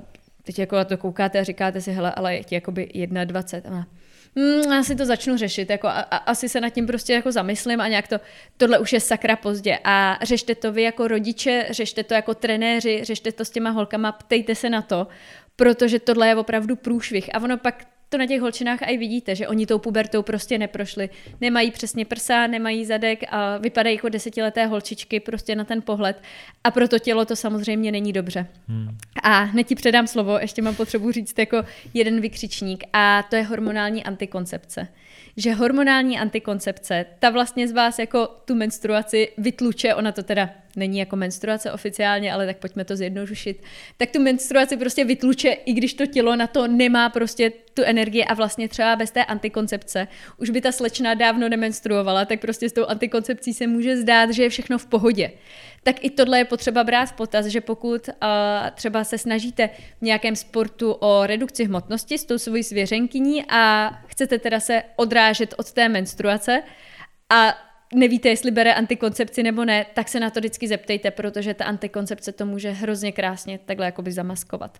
teď jako na to koukáte a říkáte si, hele, ale je ti jakoby 21. A mm, já si to začnu řešit, jako a, a, asi se nad tím prostě jako zamyslím a nějak to, tohle už je sakra pozdě. A řešte to vy jako rodiče, řešte to jako trenéři, řešte to s těma holkama, ptejte se na to, protože tohle je opravdu průšvih. A ono pak to na těch holčinách i vidíte, že oni tou pubertou prostě neprošli. Nemají přesně prsa, nemají zadek a vypadají jako desetileté holčičky prostě na ten pohled. A pro to tělo to samozřejmě není dobře. Hmm. A hned ti předám slovo, ještě mám potřebu říct jako jeden vykřičník a to je hormonální antikoncepce že hormonální antikoncepce, ta vlastně z vás jako tu menstruaci vytluče, ona to teda není jako menstruace oficiálně, ale tak pojďme to zjednodušit, tak tu menstruaci prostě vytluče, i když to tělo na to nemá prostě tu energii a vlastně třeba bez té antikoncepce už by ta slečna dávno nemenstruovala, tak prostě s tou antikoncepcí se může zdát, že je všechno v pohodě. Tak i tohle je potřeba brát v potaz, že pokud uh, třeba se snažíte v nějakém sportu o redukci hmotnosti s tou svojí svěřenkyní a chcete teda se odrážet od té menstruace a nevíte, jestli bere antikoncepci nebo ne, tak se na to vždycky zeptejte, protože ta antikoncepce to může hrozně krásně takhle jakoby zamaskovat.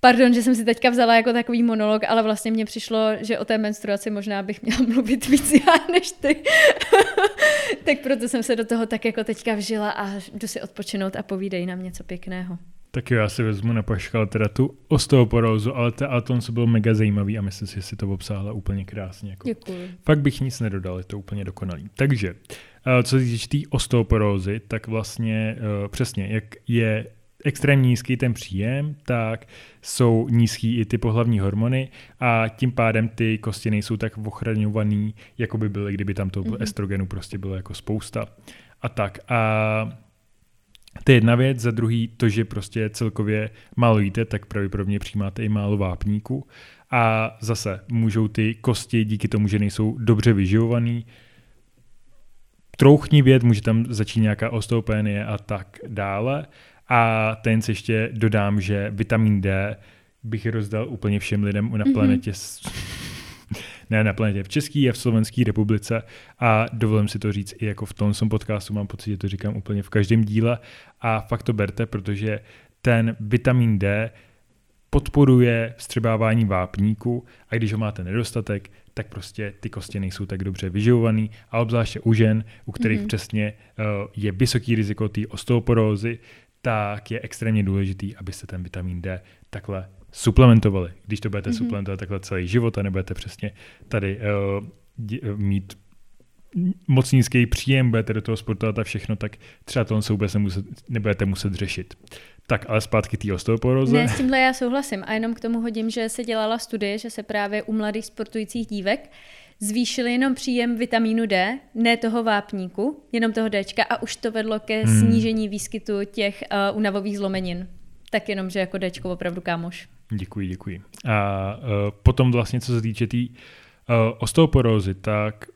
Pardon, že jsem si teďka vzala jako takový monolog, ale vlastně mně přišlo, že o té menstruaci možná bych měla mluvit víc já než ty. tak proto jsem se do toho tak jako teďka vžila a jdu si odpočinout a povídej nám něco pěkného. Tak jo, já si vezmu na paškal teda tu osteoporózu, ale ten Aton byl mega zajímavý a myslím si, že si to obsáhla úplně krásně. Jako. Děkuji. Fakt bych nic nedodal, je to úplně dokonalý. Takže, eh, co se týče té osteoporózy, tak vlastně uh, přesně, jak je extrémně nízký ten příjem, tak jsou nízký i ty pohlavní hormony a tím pádem ty kosti nejsou tak ochraňovaný, jako by byly, kdyby tam to mm-hmm. estrogenu prostě bylo jako spousta. A tak. A to je jedna věc, za druhý to, že prostě celkově málo jíte, tak pravděpodobně přijímáte i málo vápníku a zase můžou ty kosti díky tomu, že nejsou dobře vyživovaný, věd, může tam začít nějaká osteopénie a tak dále. A ten si ještě dodám, že vitamin D bych rozdal úplně všem lidem na mhm. planetě. Mm-hmm. Ne na planetě, v České a v Slovenské republice a dovolím si to říct i jako v tom podcastu, mám pocit, že to říkám úplně v každém díle a fakt to berte, protože ten vitamin D podporuje vstřebávání vápníku a když ho máte nedostatek, tak prostě ty kosti nejsou tak dobře vyživovaný a obzvláště u žen, u kterých mm-hmm. přesně uh, je vysoký riziko té osteoporózy, tak je extrémně důležitý, abyste ten vitamin D takhle suplementovali. Když to budete mm-hmm. suplementovat takhle celý život a nebudete přesně tady uh, mít moc nízký příjem, budete do toho sportovat a všechno, tak třeba to se vůbec nemuset, nebudete muset řešit. Tak, ale zpátky té osteoporóze. Ne, s tímhle já souhlasím. A jenom k tomu hodím, že se dělala studie, že se právě u mladých sportujících dívek zvýšili jenom příjem vitamínu D, ne toho vápníku, jenom toho D, a už to vedlo ke hmm. snížení výskytu těch uh, unavových zlomenin. Tak jenom, že jako D opravdu kámoš. Děkuji, děkuji. A uh, potom vlastně, co se týče té tý, uh, osteoporózy, tak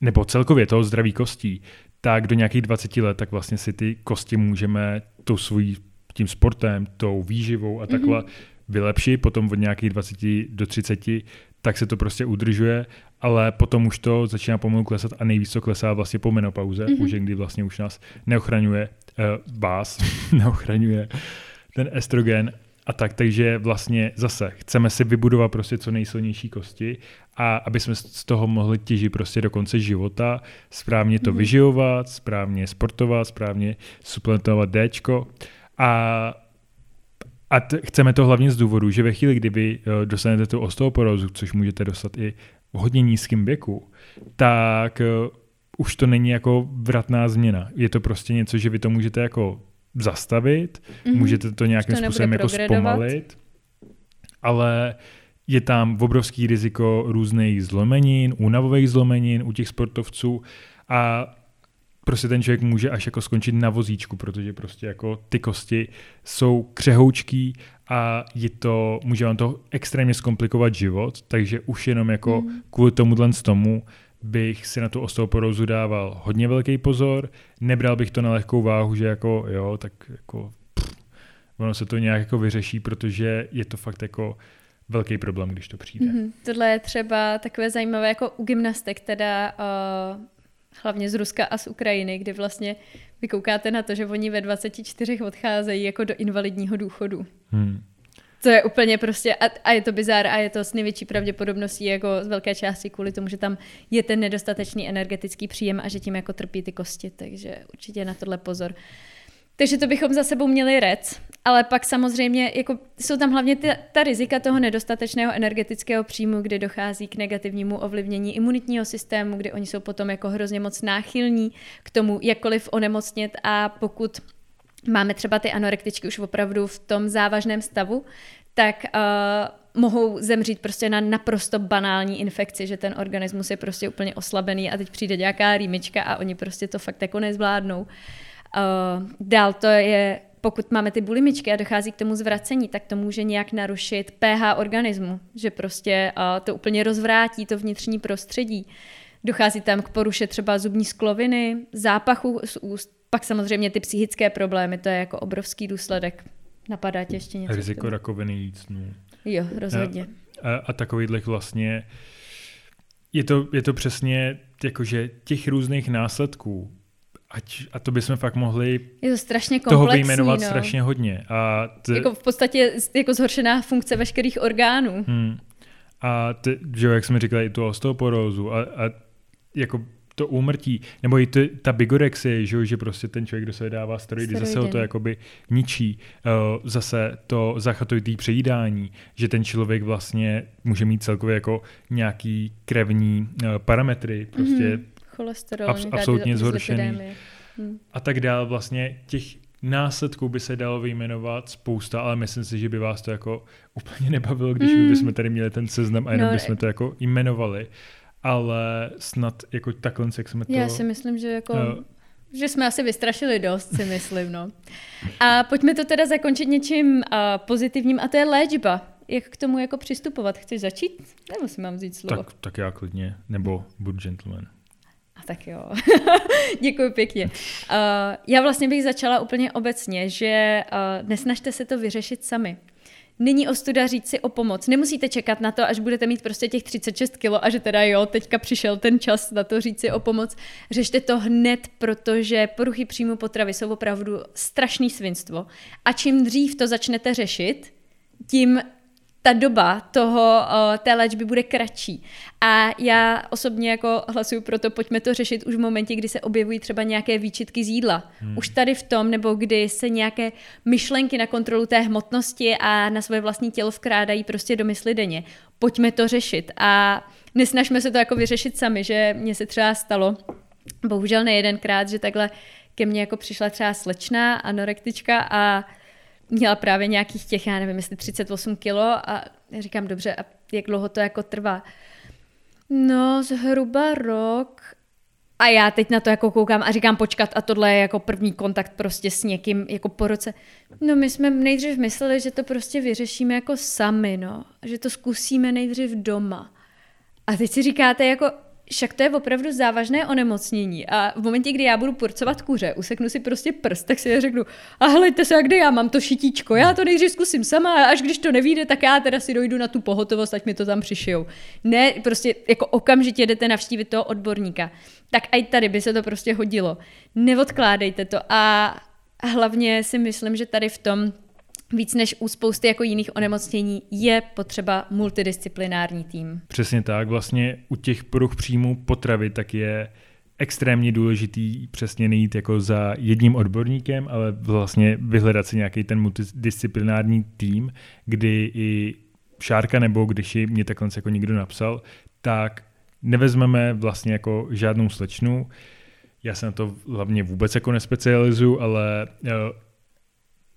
nebo celkově toho zdraví kostí, tak do nějakých 20 let tak vlastně si ty kosti můžeme tou svojí tím sportem, tou výživou a takhle mm-hmm. vylepšit. Potom od nějakých 20 do 30 tak se to prostě udržuje, ale potom už to začíná pomalu klesat a nejvíc to klesá vlastně po menopauze, mm-hmm. už kdy vlastně už nás neochraňuje uh, vás, neochraňuje ten estrogen a tak, takže vlastně zase chceme si vybudovat prostě co nejsilnější kosti a aby jsme z toho mohli těžit prostě do konce života, správně to mm-hmm. vyživovat, správně sportovat, správně suplementovat Dčko a a t- chceme to hlavně z důvodu, že ve chvíli, kdy vy uh, dostanete tu osteoporózu, což můžete dostat i v hodně nízkém věku, tak uh, už to není jako vratná změna. Je to prostě něco, že vy to můžete jako zastavit, mm-hmm. můžete to nějakým to způsobem jako zpomalit, ale je tam obrovský riziko různých zlomenin, únavových zlomenin u těch sportovců a prostě ten člověk může až jako skončit na vozíčku, protože prostě jako ty kosti jsou křehoučký a je to, může vám to extrémně zkomplikovat život, takže už jenom jako mm. kvůli tomuhle z tomu bych si na tu osteoporózu dával hodně velký pozor, nebral bych to na lehkou váhu, že jako jo, tak jako pff, ono se to nějak jako vyřeší, protože je to fakt jako velký problém, když to přijde. Mm-hmm. Tohle je třeba takové zajímavé jako u gymnastek, teda uh, hlavně z Ruska a z Ukrajiny, kdy vlastně vy koukáte na to, že oni ve 24 odcházejí jako do invalidního důchodu. Hmm. To je úplně prostě, a, a je to bizár a je to s největší pravděpodobností jako z velké části kvůli tomu, že tam je ten nedostatečný energetický příjem a že tím jako trpí ty kosti, takže určitě na tohle pozor. Takže to bychom za sebou měli rec ale pak samozřejmě jako jsou tam hlavně ty, ta rizika toho nedostatečného energetického příjmu, kdy dochází k negativnímu ovlivnění imunitního systému, kdy oni jsou potom jako hrozně moc náchylní k tomu jakkoliv onemocnit a pokud máme třeba ty anorektičky už opravdu v tom závažném stavu, tak uh, mohou zemřít prostě na naprosto banální infekci, že ten organismus je prostě úplně oslabený a teď přijde nějaká rýmička a oni prostě to fakt jako nezvládnou. Uh, dál to je, pokud máme ty bulimičky a dochází k tomu zvracení, tak to může nějak narušit pH organismu, že prostě uh, to úplně rozvrátí to vnitřní prostředí. Dochází tam k poruše třeba zubní skloviny, zápachu z úst, pak samozřejmě ty psychické problémy, to je jako obrovský důsledek. Napadá tě ještě něco? Riziko rakoviny jícnu. Jo, rozhodně. A, a, a takovýhle vlastně, je to, je to přesně jakože těch různých následků, ať, a to bychom fakt mohli je to strašně komplexní, toho vyjmenovat no. strašně hodně. A t... Jako v podstatě jako zhoršená funkce veškerých orgánů. Hmm. A ty, že jak jsme říkali, i tu osteoporózu a, a jako to úmrtí, nebo i to, ta bigorexie, že, že prostě ten člověk, kdo se dává steroidy, steroidy. zase ho to jakoby ničí. Uh, zase to zachatovitý přejídání, že ten člověk vlastně může mít celkově jako nějaký krevní uh, parametry, prostě mm-hmm. cholesterol, abs- absolutně zhoršený. Hmm. A tak dál vlastně těch následků by se dalo vyjmenovat spousta, ale myslím si, že by vás to jako úplně nebavilo, když mm. my bychom tady měli ten seznam a jenom no, bychom to jako jmenovali ale snad jako takhle, jak jsme to... Já si myslím, že jako... Uh, že jsme asi vystrašili dost, si myslím, no. A pojďme to teda zakončit něčím uh, pozitivním a to je léčba. Jak k tomu jako přistupovat? Chci začít? Nebo si mám vzít slovo? Tak, tak já klidně, nebo budu gentleman. A tak jo. Děkuji pěkně. Uh, já vlastně bych začala úplně obecně, že uh, nesnažte se to vyřešit sami. Není ostuda říct si o pomoc. Nemusíte čekat na to, až budete mít prostě těch 36 kilo a že teda jo, teďka přišel ten čas na to říct si o pomoc. Řešte to hned, protože poruchy příjmu potravy jsou opravdu strašný svinstvo. A čím dřív to začnete řešit, tím ta doba toho, té léčby bude kratší. A já osobně jako hlasuju pro to, pojďme to řešit už v momentě, kdy se objevují třeba nějaké výčitky z jídla. Hmm. Už tady v tom, nebo kdy se nějaké myšlenky na kontrolu té hmotnosti a na svoje vlastní tělo vkrádají prostě do mysli denně. Pojďme to řešit a nesnažme se to jako vyřešit sami, že mně se třeba stalo, bohužel nejedenkrát, že takhle ke mně jako přišla třeba slečná anorektička a měla právě nějakých těch, já nevím, jestli 38 kilo a říkám, dobře, a jak dlouho to jako trvá? No, zhruba rok. A já teď na to jako koukám a říkám počkat a tohle je jako první kontakt prostě s někým jako po roce. No my jsme nejdřív mysleli, že to prostě vyřešíme jako sami, no. Že to zkusíme nejdřív doma. A teď si říkáte jako, však to je opravdu závažné onemocnění a v momentě, kdy já budu porcovat kuře, useknu si prostě prst, tak si řeknu, a hleďte se, kde já mám to šitíčko, já to nejdřív zkusím sama a až když to nevíde, tak já teda si dojdu na tu pohotovost, ať mi to tam přišijou. Ne, prostě jako okamžitě jdete navštívit toho odborníka. Tak i tady by se to prostě hodilo. Neodkládejte to a hlavně si myslím, že tady v tom víc než u spousty jako jiných onemocnění je potřeba multidisciplinární tým. Přesně tak, vlastně u těch poruch příjmu potravy tak je extrémně důležitý přesně nejít jako za jedním odborníkem, ale vlastně vyhledat si nějaký ten multidisciplinární tým, kdy i Šárka nebo když ji mě takhle jako někdo napsal, tak nevezmeme vlastně jako žádnou slečnu, já se na to hlavně vůbec jako nespecializuju, ale eh,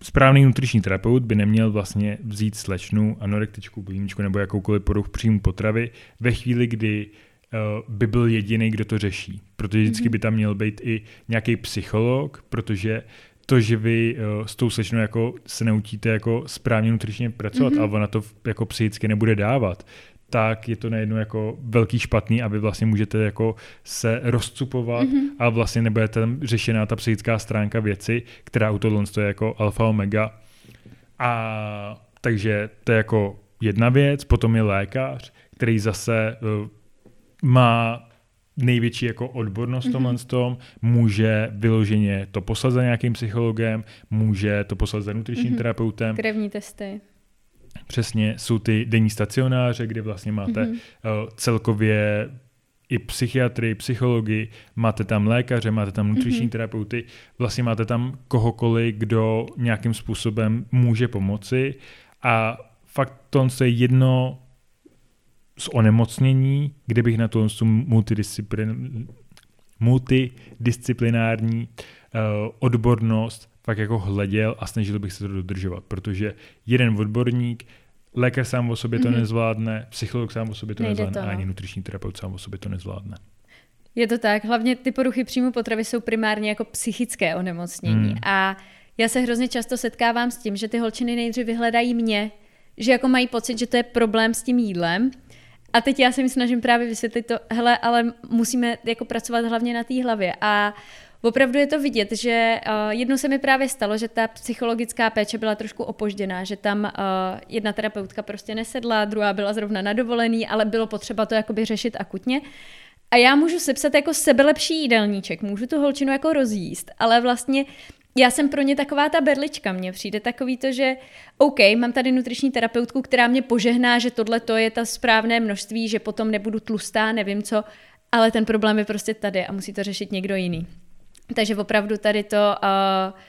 správný nutriční terapeut by neměl vlastně vzít slečnu, anorektičku, bulimičku nebo jakoukoliv poruch příjmu potravy ve chvíli, kdy uh, by byl jediný, kdo to řeší. Protože vždycky mm-hmm. by tam měl být i nějaký psycholog, protože to, že vy uh, s tou slečnou jako se naučíte jako správně nutričně pracovat mm-hmm. a ona to jako psychicky nebude dávat, tak je to nejedno jako velký špatný a vy vlastně můžete jako se rozcupovat mm-hmm. a vlastně nebude tam řešená ta psychická stránka věci, která u tohle je jako alfa omega. A takže to je jako jedna věc, potom je lékař, který zase uh, má největší jako odbornost mm-hmm. tomhle tom, může vyloženě to poslat za nějakým psychologem, může to poslat za nutričním mm-hmm. terapeutem. Krevní testy. Přesně, jsou ty denní stacionáře, kde vlastně máte mm-hmm. celkově i psychiatry, psychologii, máte tam lékaře, máte tam nutriční mm-hmm. terapeuty, vlastně máte tam kohokoliv, kdo nějakým způsobem může pomoci a fakt to je jedno z onemocnění, kde bych na to multidisciplin, multidisciplinární uh, odbornost fakt jako hleděl a snažil bych se to dodržovat, protože jeden odborník Lékař sám o sobě to mm-hmm. nezvládne, psycholog sám o sobě to Nejde nezvládne, to, no. ani nutriční terapeut sám o sobě to nezvládne. Je to tak, hlavně ty poruchy příjmu potravy jsou primárně jako psychické onemocnění mm. a já se hrozně často setkávám s tím, že ty holčiny nejdřív vyhledají mě, že jako mají pocit, že to je problém s tím jídlem a teď já se mi snažím právě vysvětlit to, hele, ale musíme jako pracovat hlavně na té hlavě a Opravdu je to vidět, že uh, jednou se mi právě stalo, že ta psychologická péče byla trošku opožděná, že tam uh, jedna terapeutka prostě nesedla, druhá byla zrovna na dovolený, ale bylo potřeba to jakoby řešit akutně. A já můžu sepsat jako sebelepší jídelníček, můžu tu holčinu jako rozjíst, ale vlastně já jsem pro ně taková ta berlička. Mně přijde takový to, že OK, mám tady nutriční terapeutku, která mě požehná, že tohle to je ta správné množství, že potom nebudu tlustá, nevím co, ale ten problém je prostě tady a musí to řešit někdo jiný. Takže opravdu tady to uh,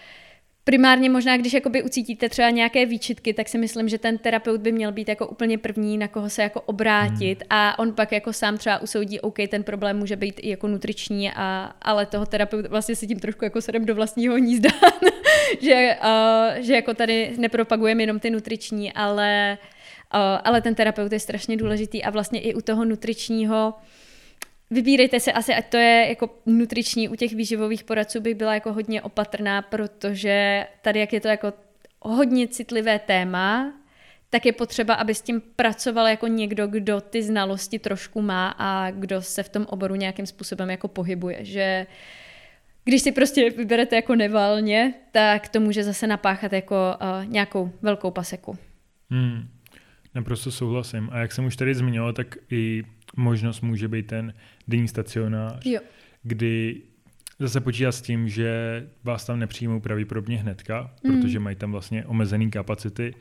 primárně možná, když jakoby ucítíte třeba nějaké výčitky, tak si myslím, že ten terapeut by měl být jako úplně první, na koho se jako obrátit hmm. a on pak jako sám třeba usoudí, OK, ten problém může být i jako nutriční, a, ale toho terapeuta vlastně si tím trošku jako sedem do vlastního hnízda, že, uh, že jako tady nepropagujeme jenom ty nutriční, ale, uh, ale ten terapeut je strašně důležitý a vlastně i u toho nutričního Vybírejte se asi, ať to je jako nutriční, u těch výživových poradců bych byla jako hodně opatrná, protože tady, jak je to jako hodně citlivé téma, tak je potřeba, aby s tím pracoval jako někdo, kdo ty znalosti trošku má a kdo se v tom oboru nějakým způsobem jako pohybuje, že když si prostě vyberete jako nevalně, tak to může zase napáchat jako uh, nějakou velkou paseku. Hmm, naprosto souhlasím. A jak jsem už tady zmiňoval, tak i možnost může být ten denní stacionář, jo. kdy zase počítá s tím, že vás tam nepřijmou pravděpodobně hnedka, mm. protože mají tam vlastně omezený kapacity.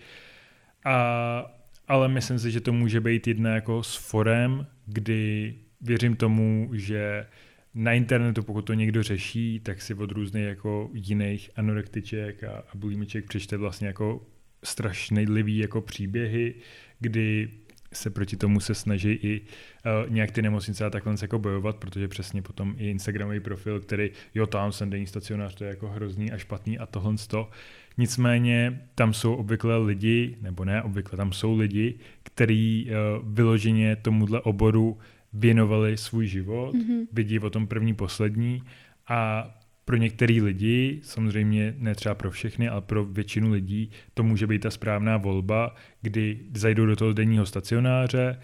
A, ale myslím si, že to může být jedna jako s forem, kdy věřím tomu, že na internetu, pokud to někdo řeší, tak si od různých jako jiných anorektiček a, a bulimiček přečte vlastně jako strašný jako příběhy, kdy se proti tomu se snaží i uh, nějak ty nemocnice a takhle jako bojovat, protože přesně potom i Instagramový profil, který jo, tam jsem denní stacionář, to je jako hrozný a špatný a tohle to. Nicméně tam jsou obvykle lidi, nebo ne obvykle, tam jsou lidi, kteří uh, vyloženě tomuhle oboru věnovali svůj život, mm-hmm. vidí o tom první, poslední a pro některé lidi, samozřejmě ne třeba pro všechny, ale pro většinu lidí, to může být ta správná volba, kdy zajdou do toho denního stacionáře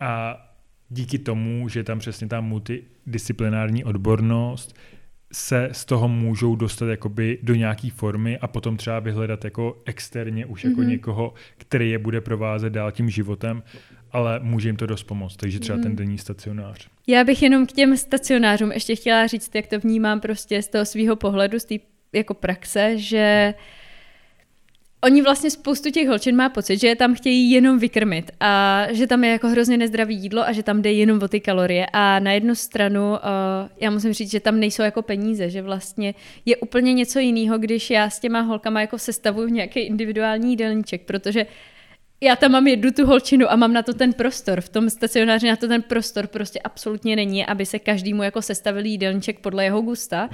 a díky tomu, že tam přesně ta multidisciplinární odbornost, se z toho můžou dostat jakoby do nějaké formy a potom třeba vyhledat jako externě už jako mm-hmm. někoho, který je bude provázet dál tím životem ale může jim to dost pomoct, takže třeba mm. ten denní stacionář. Já bych jenom k těm stacionářům ještě chtěla říct, jak to vnímám prostě z toho svého pohledu, z té jako praxe, že oni vlastně spoustu těch holčin má pocit, že je tam chtějí jenom vykrmit a že tam je jako hrozně nezdravý jídlo a že tam jde jenom o ty kalorie a na jednu stranu uh, já musím říct, že tam nejsou jako peníze, že vlastně je úplně něco jiného, když já s těma holkama jako sestavuju nějaký individuální jídelníček, protože já tam mám jednu tu holčinu a mám na to ten prostor. V tom stacionáři na to ten prostor prostě absolutně není, aby se každému jako sestavil jídelníček podle jeho gusta.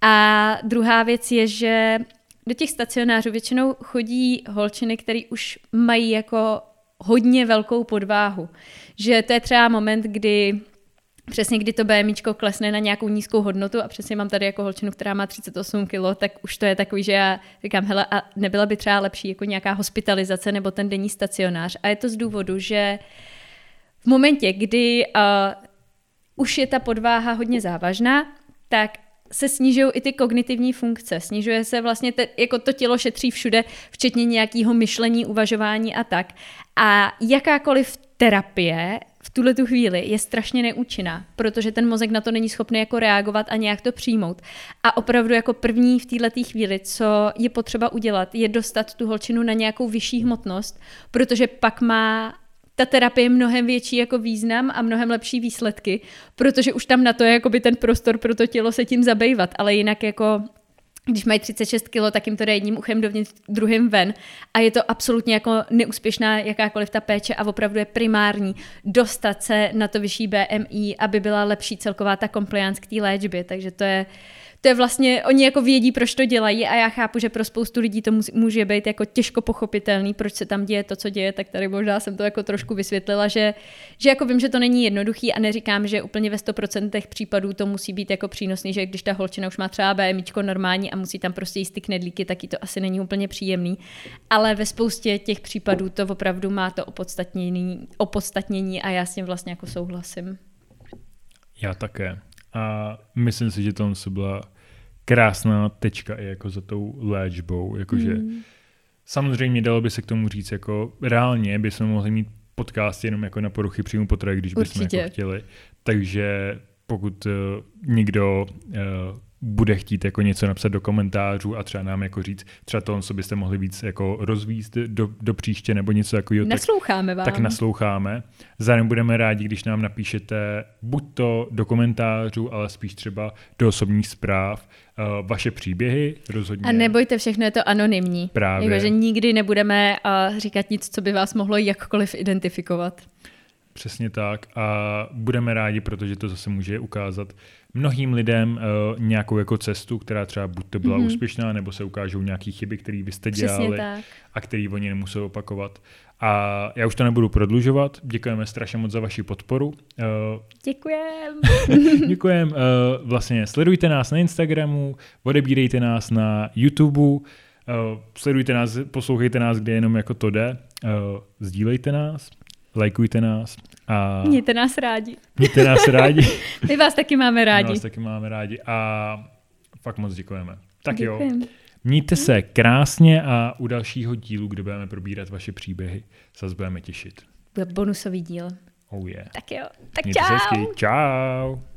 A druhá věc je, že do těch stacionářů většinou chodí holčiny, které už mají jako hodně velkou podváhu. Že to je třeba moment, kdy přesně kdy to BMIčko klesne na nějakou nízkou hodnotu a přesně mám tady jako holčinu, která má 38 kg, tak už to je takový, že já říkám, hele, a nebyla by třeba lepší jako nějaká hospitalizace nebo ten denní stacionář. A je to z důvodu, že v momentě, kdy uh, už je ta podváha hodně závažná, tak se snižují i ty kognitivní funkce. Snižuje se vlastně, te, jako to tělo šetří všude, včetně nějakého myšlení, uvažování a tak. A jakákoliv terapie v tuhle tu chvíli je strašně neúčinná, protože ten mozek na to není schopný jako reagovat a nějak to přijmout. A opravdu jako první v této chvíli, co je potřeba udělat, je dostat tu holčinu na nějakou vyšší hmotnost, protože pak má ta terapie mnohem větší jako význam a mnohem lepší výsledky, protože už tam na to je ten prostor pro to tělo se tím zabývat, ale jinak jako když mají 36 kg, tak jim to jde jedním uchem dovnitř, druhým ven. A je to absolutně jako neúspěšná jakákoliv ta péče a opravdu je primární dostat se na to vyšší BMI, aby byla lepší celková ta compliance k té léčbě. Takže to je, to je vlastně, oni jako vědí, proč to dělají a já chápu, že pro spoustu lidí to může být jako těžko pochopitelný, proč se tam děje to, co děje, tak tady možná jsem to jako trošku vysvětlila, že, že jako vím, že to není jednoduchý a neříkám, že úplně ve 100% případů to musí být jako přínosný, že když ta holčina už má třeba BMIčko normální a musí tam prostě jíst ty knedlíky, taky to asi není úplně příjemný, ale ve spoustě těch případů to opravdu má to opodstatnění, opodstatnění a já s tím vlastně jako souhlasím. Já také. A myslím si, že to byla krásná tečka i jako za tou léčbou, jakože mm. samozřejmě dalo by se k tomu říct, jako reálně by jsme mohli mít podcast jenom jako na poruchy příjmu potravy, když bychom jako chtěli. Takže pokud uh, někdo uh, bude chtít jako něco napsat do komentářů a třeba nám jako říct, třeba to, co byste mohli víc jako rozvíst do, do příště nebo něco takového. Nasloucháme tak, vám. Tak nasloucháme. Zároveň budeme rádi, když nám napíšete buď to do komentářů, ale spíš třeba do osobních zpráv, uh, vaše příběhy rozhodně. A nebojte, všechno je to anonymní. Právě. Jako, že nikdy nebudeme uh, říkat nic, co by vás mohlo jakkoliv identifikovat. Přesně tak a budeme rádi, protože to zase může ukázat mnohým lidem uh, nějakou jako cestu, která třeba buď to byla mm-hmm. úspěšná, nebo se ukážou nějaké chyby, které vy jste dělali a které oni nemusí opakovat. A já už to nebudu prodlužovat. Děkujeme strašně moc za vaši podporu. Uh, Děkujem. Děkujem. Uh, vlastně sledujte nás na Instagramu, odebírejte nás na YouTube, uh, sledujte nás, poslouchejte nás, kde jenom jako to jde. Uh, sdílejte nás lajkujte nás. A mějte nás rádi. Mějte nás rádi. My vás taky máme rádi. My vás taky máme rádi a fakt moc děkujeme. Tak Děkujem. jo. Mějte se krásně a u dalšího dílu, kde budeme probírat vaše příběhy, se budeme těšit. Bude bonusový díl. Oh yeah. Tak jo, tak Mějte čau. Se Čau.